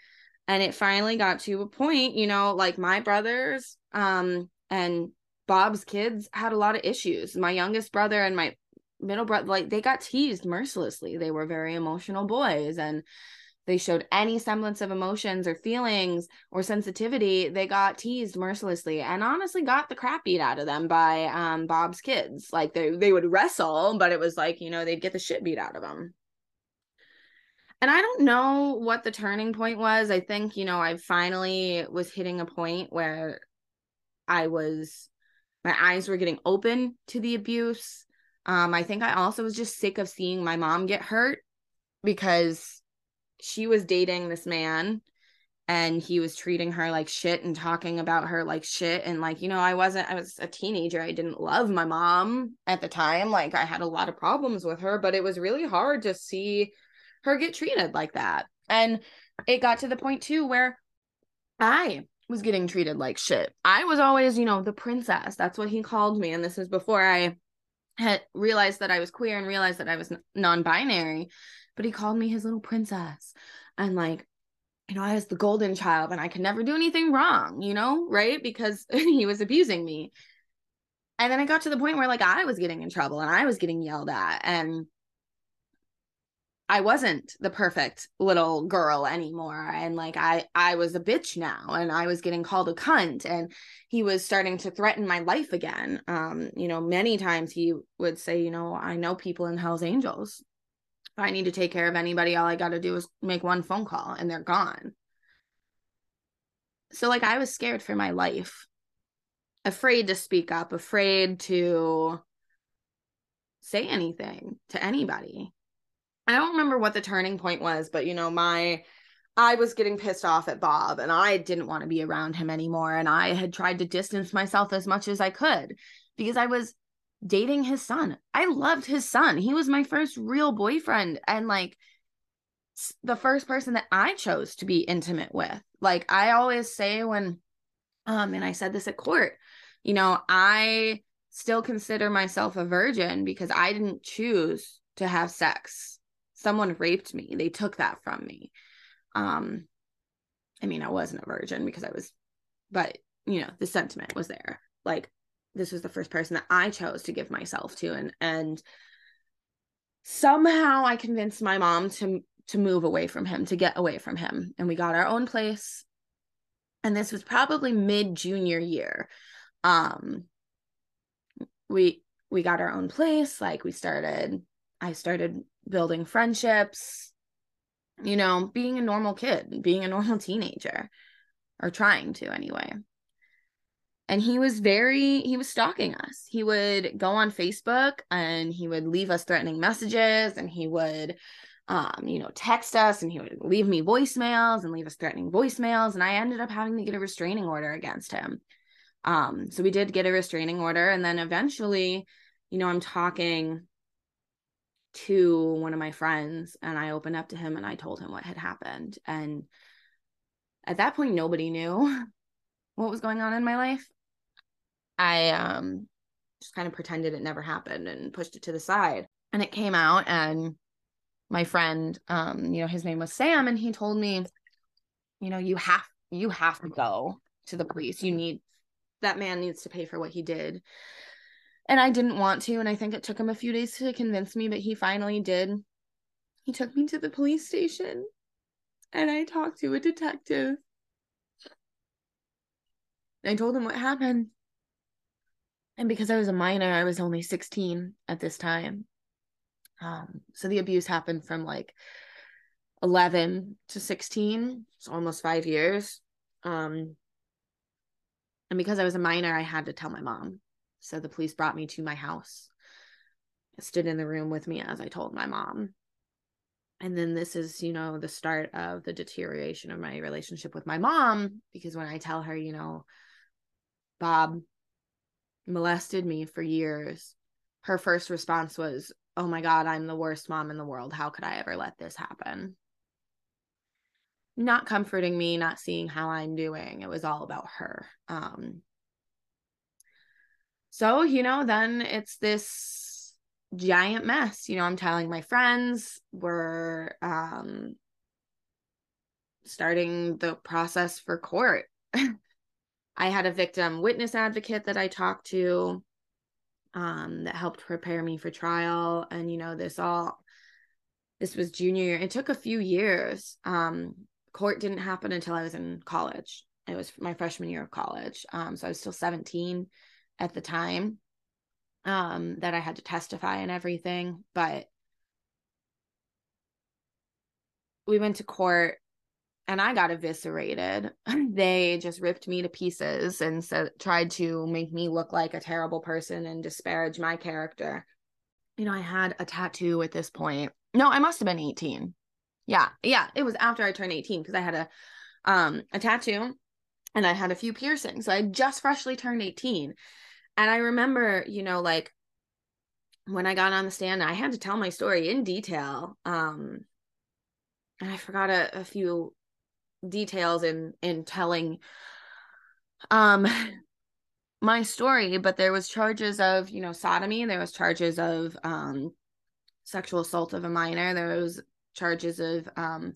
B: and it finally got to a point, you know, like my brothers um and Bob's kids had a lot of issues. My youngest brother and my middle brother, like they got teased mercilessly. They were very emotional boys and they showed any semblance of emotions or feelings or sensitivity, they got teased mercilessly and honestly got the crap beat out of them by um, Bob's kids. Like they they would wrestle, but it was like, you know, they'd get the shit beat out of them. And I don't know what the turning point was. I think, you know, I finally was hitting a point where I was my eyes were getting open to the abuse. Um, I think I also was just sick of seeing my mom get hurt because she was dating this man and he was treating her like shit and talking about her like shit. And like you know i wasn't i was a teenager. I didn't love my mom at the time. Like i had a lot of problems with her but it was really hard to see her get treated like that. And it got to the point too where i was getting treated like shit. I was always you know the princess. That's what he called me. And this is before i had realized that i was queer and realized that i was non-binary but he called me his little princess. And like, you know, I was the golden child and I could never do anything wrong, you know, right? Because [LAUGHS] he was abusing me. And then I got to the point where like I was getting in trouble and I was getting yelled at and I wasn't the perfect little girl anymore and like I I was a bitch now and I was getting called a cunt and he was starting to threaten my life again um you know many times he would say you know I know people in Hell's Angels if I need to take care of anybody, all I got to do is make one phone call and they're gone. So, like, I was scared for my life, afraid to speak up, afraid to say anything to anybody. I don't remember what the turning point was, but you know, my I was getting pissed off at Bob and I didn't want to be around him anymore. And I had tried to distance myself as much as I could because I was dating his son. I loved his son. He was my first real boyfriend and like the first person that I chose to be intimate with. Like I always say when um and I said this at court, you know, I still consider myself a virgin because I didn't choose to have sex. Someone raped me. They took that from me. Um I mean, I wasn't a virgin because I was but you know, the sentiment was there. Like this was the first person that I chose to give myself to and and somehow I convinced my mom to to move away from him, to get away from him. And we got our own place. And this was probably mid junior year. Um we we got our own place, like we started I started building friendships, you know, being a normal kid, being a normal teenager or trying to anyway and he was very he was stalking us. He would go on facebook and he would leave us threatening messages and he would um you know text us and he would leave me voicemails and leave us threatening voicemails. And i ended up having to get a restraining order against him. Um so we did get a restraining order. And then eventually you know i'm talking to one of my friends and i opened up to him and i told him what had happened. And at that point nobody knew [LAUGHS] what was going on in my life I um just kind of pretended it never happened and pushed it to the side. And it came out and my friend um you know his name was Sam and he told me you know you have you have to go to the police. You need that man needs to pay for what he did. And I didn't want to and I think it took him a few days to convince me but he finally did. He took me to the police station and I talked to a detective. I told him what happened. And because I was a minor, I was only 16 at this time. Um, so the abuse happened from like 11 to 16, so almost five years. Um, and because I was a minor, I had to tell my mom. So the police brought me to my house. I stood in the room with me as I told my mom. And then this is, you know, the start of the deterioration of my relationship with my mom because when I tell her, you know, Bob molested me for years, her first response was, Oh my God, I'm the worst mom in the world. How could I ever let this happen? Not comforting me, not seeing how I'm doing. It was all about her. Um, so, you know, then it's this giant mess. You know, I'm telling my friends, we're um, starting the process for court. [LAUGHS] I had a victim witness advocate that I talked to um, that helped prepare me for trial. And, you know, this all, this was junior year. It took a few years. Um, court didn't happen until I was in college. It was my freshman year of college. Um, so I was still 17 at the time um, that I had to testify and everything. But we went to court and I got eviscerated. [CLEARS THROAT] they just ripped me to pieces and tried to make me look like a terrible person and disparage my character. You know, I had a tattoo at this point. No, I must have been 18. Yeah, yeah, it was after I turned 18 because I had a um a tattoo and I had a few piercings. So I just freshly turned 18. And I remember, you know, like when I got on the stand, I had to tell my story in detail. Um and I forgot a, a few details in in telling um my story but there was charges of you know sodomy there was charges of um sexual assault of a minor there was charges of um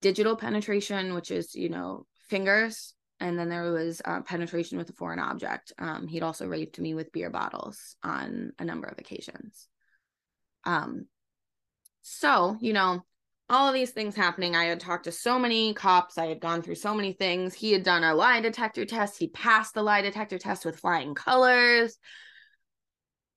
B: digital penetration which is you know fingers and then there was uh, penetration with a foreign object. Um he'd also raped me with beer bottles on a number of occasions. Um so you know all of these things happening. I had talked to so many cops. I had gone through so many things. He had done a lie detector test. He passed the lie detector test with flying colors.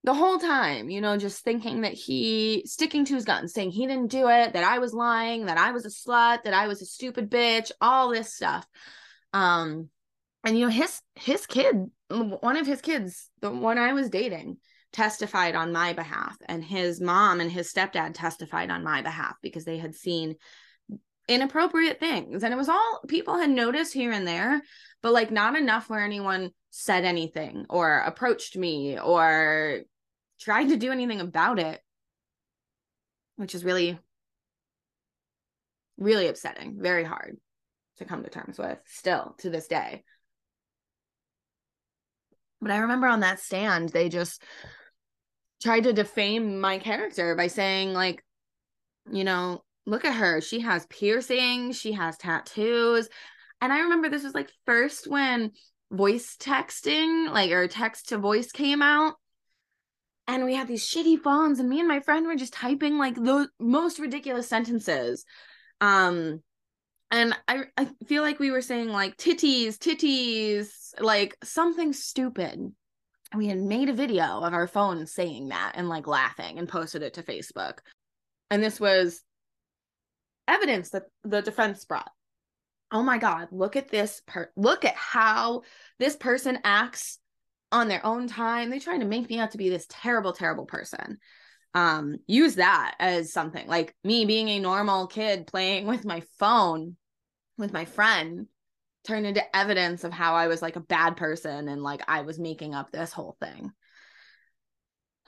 B: The whole time, you know, just thinking that he sticking to his guns, saying he didn't do it, that I was lying, that I was a slut, that I was a stupid bitch, all this stuff. Um, and you know, his his kid, one of his kids, the one I was dating, testified on my behalf and his mom and his stepdad testified on my behalf because they had seen inappropriate things. And it was all people had noticed here and there but like not enough where anyone said anything or approached me or tried to do anything about it which is really really upsetting very hard to come to terms with still to this day. But i remember on that stand they just tried to defame my character by saying like you know look at her. She has piercings. She has tattoos. And i remember this was like first when voice texting like or text to voice came out. And we had these shitty phones and me and my friend were just typing like the most ridiculous sentences. Um and I, I feel like we were saying like titties titties like something stupid we had made a video of our phone saying that and like laughing and posted it to Facebook. And this was evidence that the defense brought. Oh my God, look at this per look at how this person acts on their own time. They trying to make me out to be this terrible, terrible person. Um, use that as something like me being a normal kid playing with my phone with my friend turned into evidence of how I was like a bad person and like I was making up this whole thing.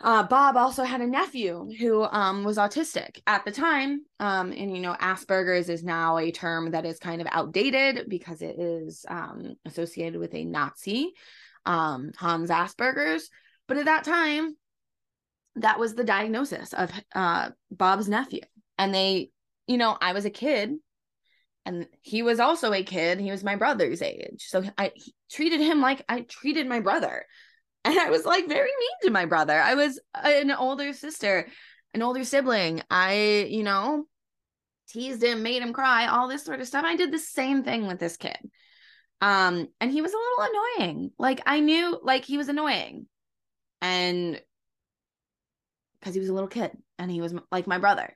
B: Uh, Bob also had a nephew who um, was autistic at the time. Um, and, you know, Asperger's is now a term that is kind of outdated because it is um, associated with a Nazi, um, Hans Asperger's. But at that time, that was the diagnosis of uh, Bob's nephew. And they, you know, I was a kid and he was also a kid he was my brother's age. So i treated him like i treated my brother. [LAUGHS] And i was like very mean to my brother. I was an older sister an older sibling. I you know teased him made him cry all this sort of stuff. I did the same thing with this kid. Um and he was a little annoying. Like i knew like he was annoying. And because he was a little kid and he was like my brother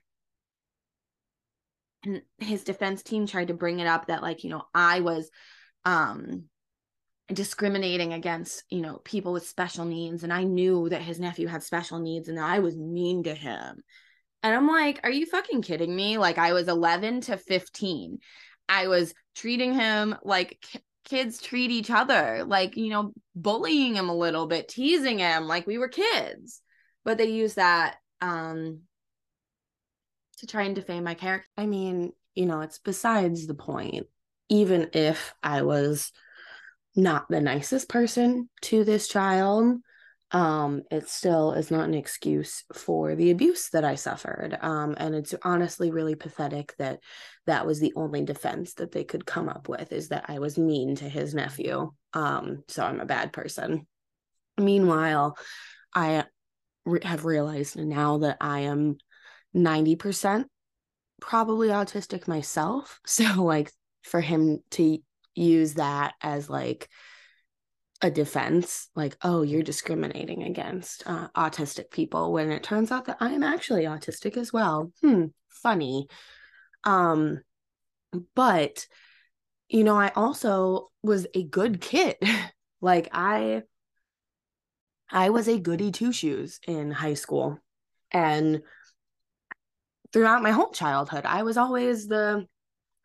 B: and his defense team tried to bring it up that like you know i was um discriminating against you know people with special needs and i knew that his nephew had special needs and i was mean to him. And i'm like are you fucking kidding me? Like i was 11 to 15 i was treating him like kids treat each other like you know bullying him a little bit teasing him like we were kids. But they use that um to try and defame my character.
A: I mean, you know, it's besides the point. Even if I was not the nicest person to this child, um, it still is not an excuse for the abuse that I suffered. Um, and it's honestly really pathetic that that was the only defense that they could come up with is that I was mean to his nephew. Um, so I'm a bad person. Meanwhile, I re- have realized now that I am 90% probably autistic myself. [LAUGHS] So, like, for him to use that as like a defense like oh you're discriminating against uh, autistic people when it turns out that i am actually autistic as well. Hmm funny. Um but you know i also was a good kid. [LAUGHS] Like i i was a goody two shoes in high school. And throughout my whole childhood i was always the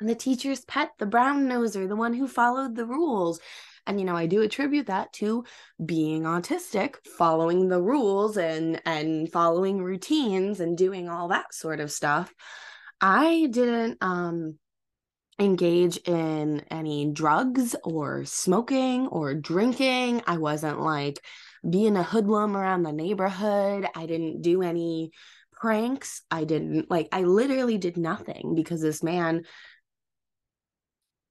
A: the teacher's pet the brown noser the one who followed the rules. And you know i do attribute that to being autistic following the rules and and following routines and doing all that sort of stuff. I didn't um engage in any drugs or smoking or drinking. I wasn't like being a hoodlum around the neighborhood. I didn't do any pranks i didn't like i literally did nothing because this man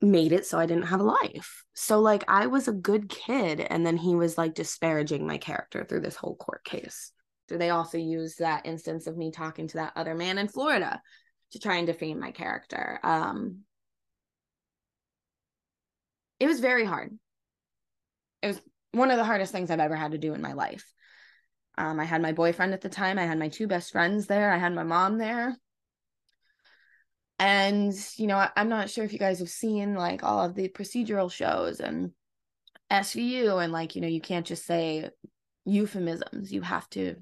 A: made it so I didn't have a life. So like I was a good kid and then he was like disparaging my character through this whole court case.
B: So they also used that instance of me talking to that other man in Florida to try and defame my character. Um it was very hard. It was one of the hardest things I've ever had to do in my life. Um, I had my boyfriend at the time. I had my two best friends there. I had my mom there. And you know I, am not sure if you guys have seen like all of the procedural shows and svu and like you know you can't just say euphemisms. You have to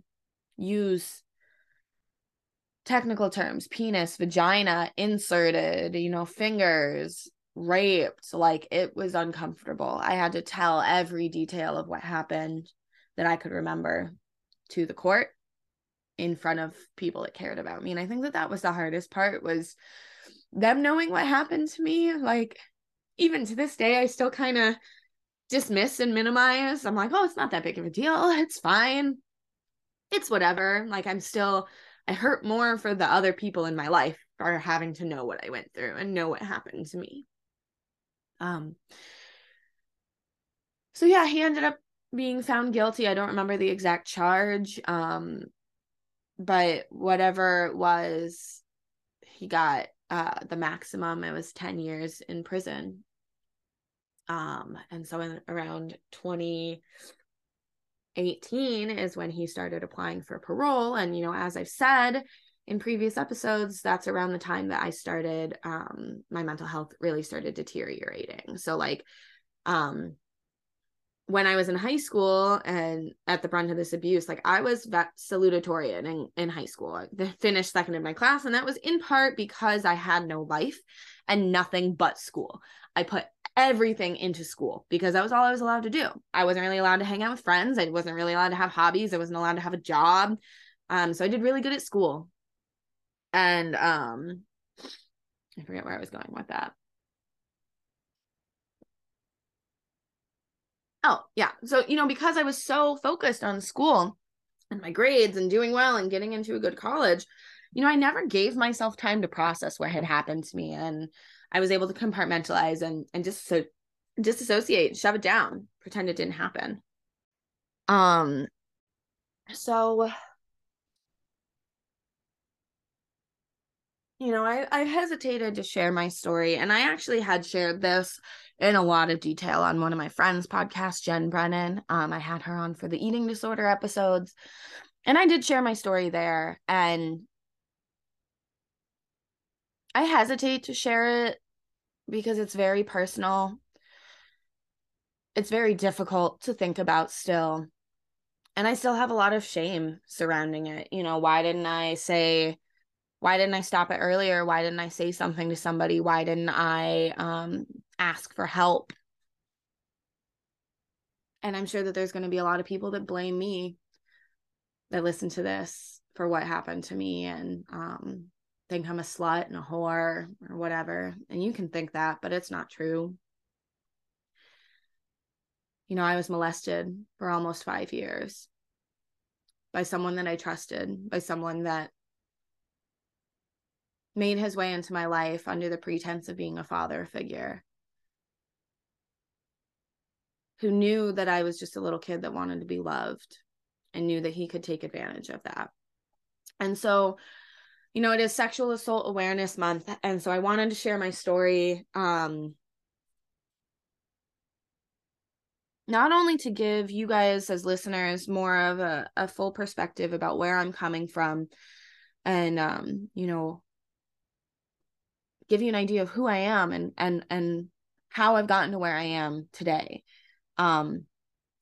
B: use technical terms penis vagina inserted you know fingers raped. Like it was uncomfortable. I had to tell every detail of what happened that i could remember to the court in front of people that cared about me. And i think that that was the hardest part was them knowing what happened to me. Like even to this day i still kind of dismiss and minimize. I'm like oh it's not that big of a deal. It's fine. It's whatever. Like i'm still i hurt more for the other people in my life for having to know what i went through and know what happened to me. Um so yeah he ended up being found guilty i don't remember the exact charge um but whatever it was he got uh the maximum it was 10 years in prison. Um and so in around 2018 is when he started applying for parole. And you know as i've said in previous episodes that's around the time that i started um my mental health really started deteriorating. So like um when I was in high school and at the brunt of this abuse, like I was salutatorian in, in high school. I finished second in my class, and that was in part because I had no life and nothing but school. I put everything into school because that was all I was allowed to do. I wasn't really allowed to hang out with friends. I wasn't really allowed to have hobbies. I wasn't allowed to have a job. Um, so I did really good at school. And um I forget where I was going with that. Oh, yeah. So, you know, because I was so focused on school and my grades and doing well and getting into a good college, you know, I never gave myself time to process what had happened to me. And I was able to compartmentalize and, and just so disassociate, shove it down, pretend it didn't happen. Um, so you know, I, I hesitated to share my story, and I actually had shared this in a lot of detail on one of my friends' podcasts, Jen Brennan. Um, I had her on for the eating disorder episodes, and I did share my story there. And I hesitate to share it because it's very personal. It's very difficult to think about still. And I still have a lot of shame surrounding it. You know, why didn't I say, why didn't I stop it earlier? Why didn't I say something to somebody? Why didn't I um, ask for help? And I'm sure that there's going to be a lot of people that blame me that listen to this for what happened to me and um, think I'm a slut and a whore or whatever. And you can think that, but it's not true. You know, I was molested for almost five years. by someone that I trusted, by someone that made his way into my life under the pretense of being a father figure. Who knew that I was just a little kid that wanted to be loved and knew that he could take advantage of that. And so, you know, it is sexual assault awareness month. And so I wanted to share my story. Um, not only to give you guys as listeners more of a, a full perspective about where I'm coming from and um, you know, give you an idea of who I am and and and how I've gotten to where I am today. Um,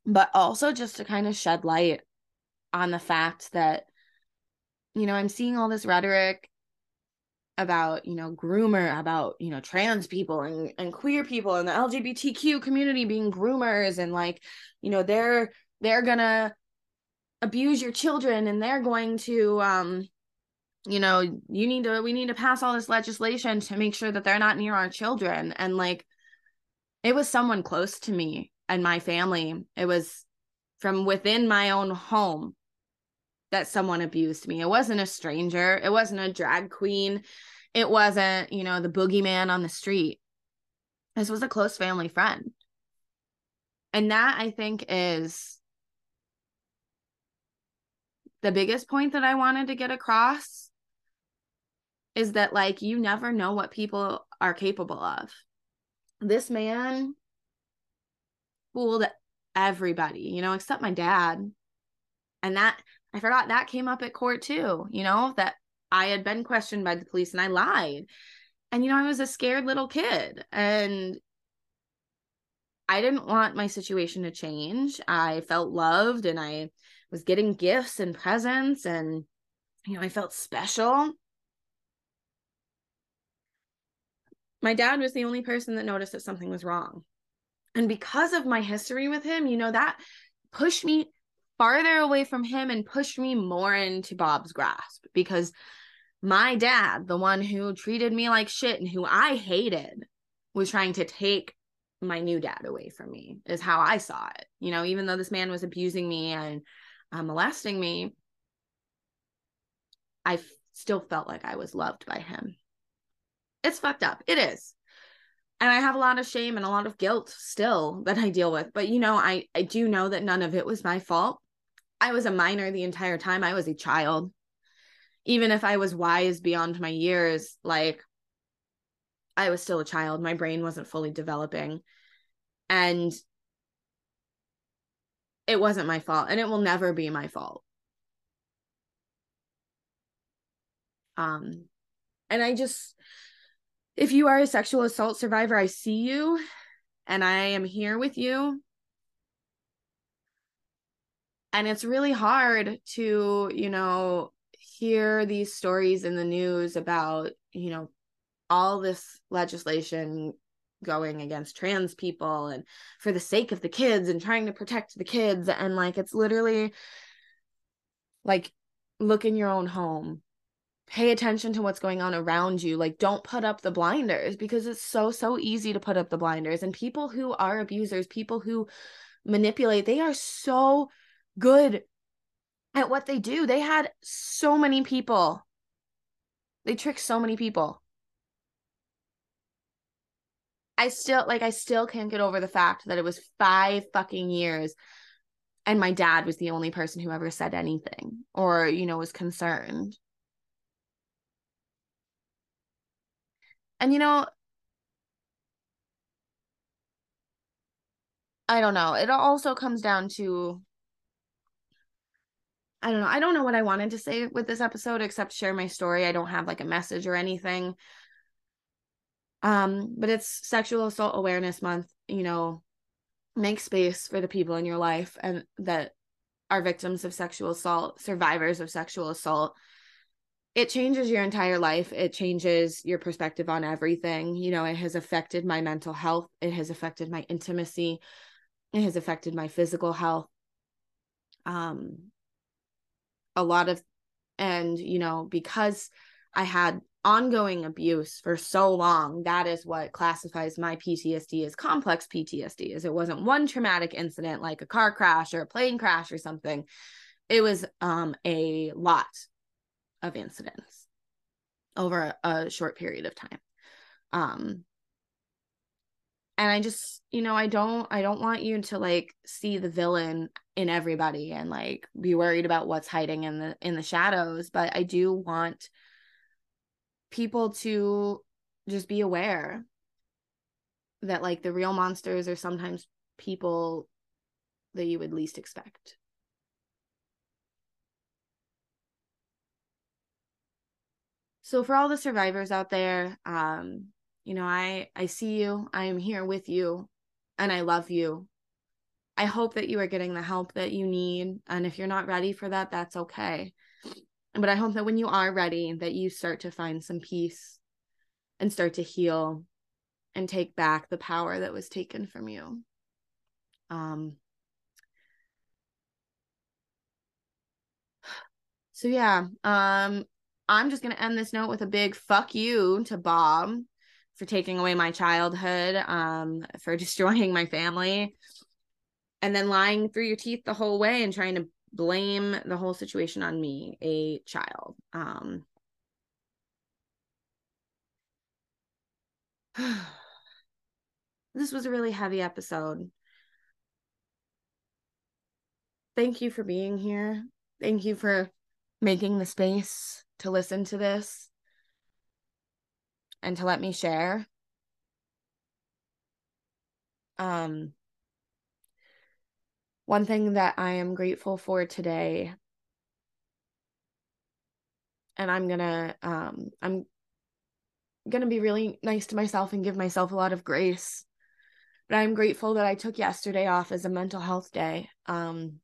B: but also just to kind of shed light on the fact that you know, I'm seeing all this rhetoric about you know groomer about you know trans people and, and queer people and the lgbtq community being groomers and like you know they're they're gonna abuse your children and they're going to um you know you need to we need to pass all this legislation to make sure that they're not near our children and like it was someone close to me and my family it was from within my own home that someone abused me. It wasn't a stranger, it wasn't a drag queen, it wasn't, you know, the boogeyman on the street. This was a close family friend. And that I think is the biggest point that I wanted to get across is that, like, you never know what people are capable of. This man fooled everybody, you know, except my dad. And that I forgot that came up at court too, you know, that I had been questioned by the police and I lied. And, you know, I was a scared little kid and I didn't want my situation to change. I felt loved and I was getting gifts and presents and, you know, I felt special. My dad was the only person that noticed that something was wrong. And because of my history with him, you know, that pushed me farther away from him and pushed me more into Bob's grasp because my dad, the one who treated me like shit and who I hated, was trying to take my new dad away from me, is how I saw it. You know, even though this man was abusing me and uh, molesting me, I f- still felt like I was loved by him. It's fucked up. It is. And I have a lot of shame and a lot of guilt still that I deal with. But you know, I I do know that none of it was my fault. I was a minor the entire time. I was a child. Even if I was wise beyond my years, like I was still a child. My brain wasn't fully developing. And it wasn't my fault. And it will never be my fault. Um, and I just, if you are a sexual assault survivor, I see you and I am here with you. And it's really hard to you know hear these stories in the news about you know all this legislation going against trans people and for the sake of the kids and trying to protect the kids. And like it's literally like look in your own home pay attention to what's going on around you like don't put up the blinders because it's so so easy to put up the blinders and people who are abusers people who manipulate they are so good at what they do. They had so many people. They tricked so many people. I still like I still can't get over the fact that it was 5 fucking years and my dad was the only person who ever said anything or you know was concerned. And you know I don't know. It also comes down to I don't know. I don't know what I wanted to say with this episode except share my story. I don't have like a message or anything. Um, but it's sexual assault awareness month, you know, make space for the people in your life and that are victims of sexual assault, survivors of sexual assault. It changes your entire life. It changes your perspective on everything. You know, it has affected my mental health. It has affected my intimacy. It has affected my physical health. Um, a lot of and you know because i had ongoing abuse for so long that is what classifies my ptsd as complex ptsd is it wasn't one traumatic incident like a car crash or a plane crash or something it was um a lot of incidents over a, a short period of time. Um and i just you know i don't i don't want you to like see the villain in everybody and like be worried about what's hiding in the in the shadows but i do want people to just be aware that like the real monsters are sometimes people that you would least expect so for all the survivors out there um you know i i see you i am here with you and i love you. I hope that you are getting the help that you need and if you're not ready for that that's okay. But i hope that when you are ready that you start to find some peace and start to heal and take back the power that was taken from you. Um [SIGHS] so yeah um I'm just going to end this note with a big fuck you to Bob for taking away my childhood, um, for [LAUGHS] destroying my family, and then lying through your teeth the whole way and trying to blame the whole situation on me, a child. Um, [SIGHS] this was a really heavy episode. Thank you for being here. Thank you for making the space to listen to this and to let me share. Um, one thing that I am grateful for today, and I'm gonna, um, I'm gonna be really nice to myself and give myself a lot of grace. But I'm grateful that I took yesterday off as a mental health day. Um,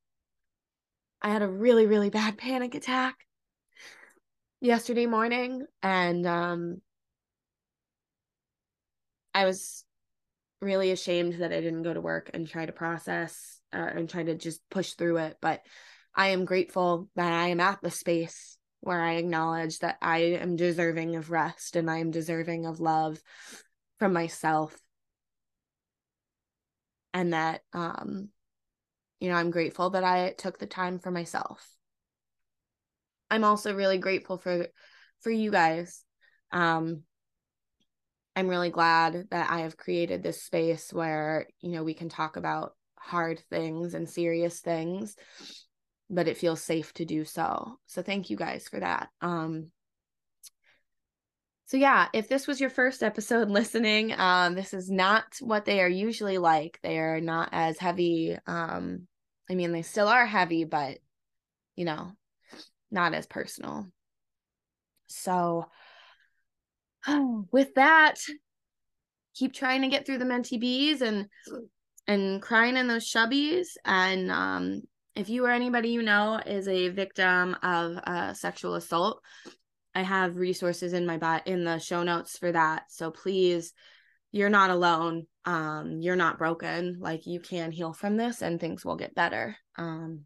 B: I had a really, really bad panic attack yesterday morning and um I was really ashamed that I didn't go to work and try to process uh, and try to just push through it but I am grateful that I am at the space where I acknowledge that I am deserving of rest and I am deserving of love from myself. And that um you know I'm grateful that I took the time for myself I'm also really grateful for for you guys. Um I'm really glad that I have created this space where, you know, we can talk about hard things and serious things, but it feels safe to do so. So thank you guys for that. Um so yeah, if this was your first episode [LAUGHS] listening, um this is not what they are usually like. They are not as heavy. Um I mean, they still are heavy, but you know, not as personal. So, [SIGHS] with that, keep trying to get through the mentee bees and and crying in those shubbies. And um, if you or anybody you know is a victim of uh, sexual assault, I have resources in my bot in the show notes for that. So please, you're not alone. Um, you're not broken. Like you can heal from this, and things will get better. Um,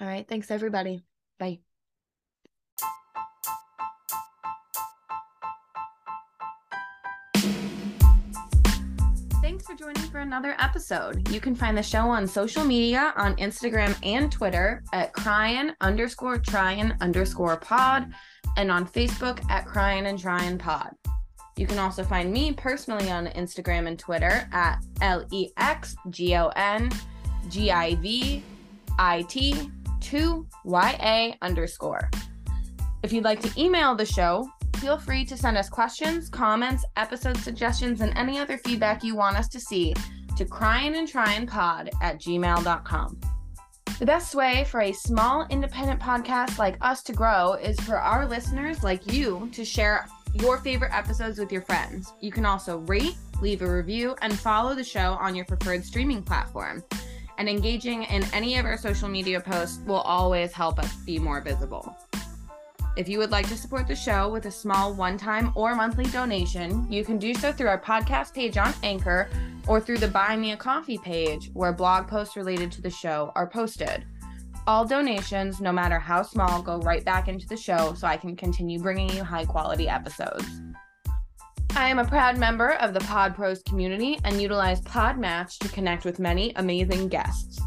B: all right. Thanks, everybody. Bye. Thanks for joining for another episode. You can find the show on social media on Instagram and Twitter at cryin underscore tryin underscore pod and on Facebook at cryin and tryin pod. You can also find me personally on Instagram and Twitter at L E X G O N G I V I T 2YA underscore. If you'd like to email the show, feel free to send us questions, comments, episode suggestions, and any other feedback you want us to see to cryin and tryin pod at gmail.com. The best way for a small independent podcast like us to grow is for our listeners like you to share your favorite episodes with your friends. You can also rate, leave a review, and follow the show on your preferred streaming platform and engaging in any of our social media posts will always help us be more visible. If you would like to support the show with a small one time or monthly donation, you can do so through our podcast page on Anchor or through the Buy Me a Coffee page, where blog posts related to the show are posted. All donations, no matter how small, go right back into the show so I can continue bringing you high quality episodes. I am a proud member of the Pod Pros community and utilize Podmatch to connect with many amazing guests.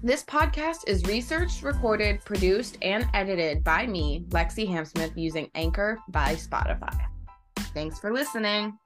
B: This podcast is researched, recorded, produced, and edited by me, Lexi Hamsmith, using Anchor by Spotify. Thanks for listening.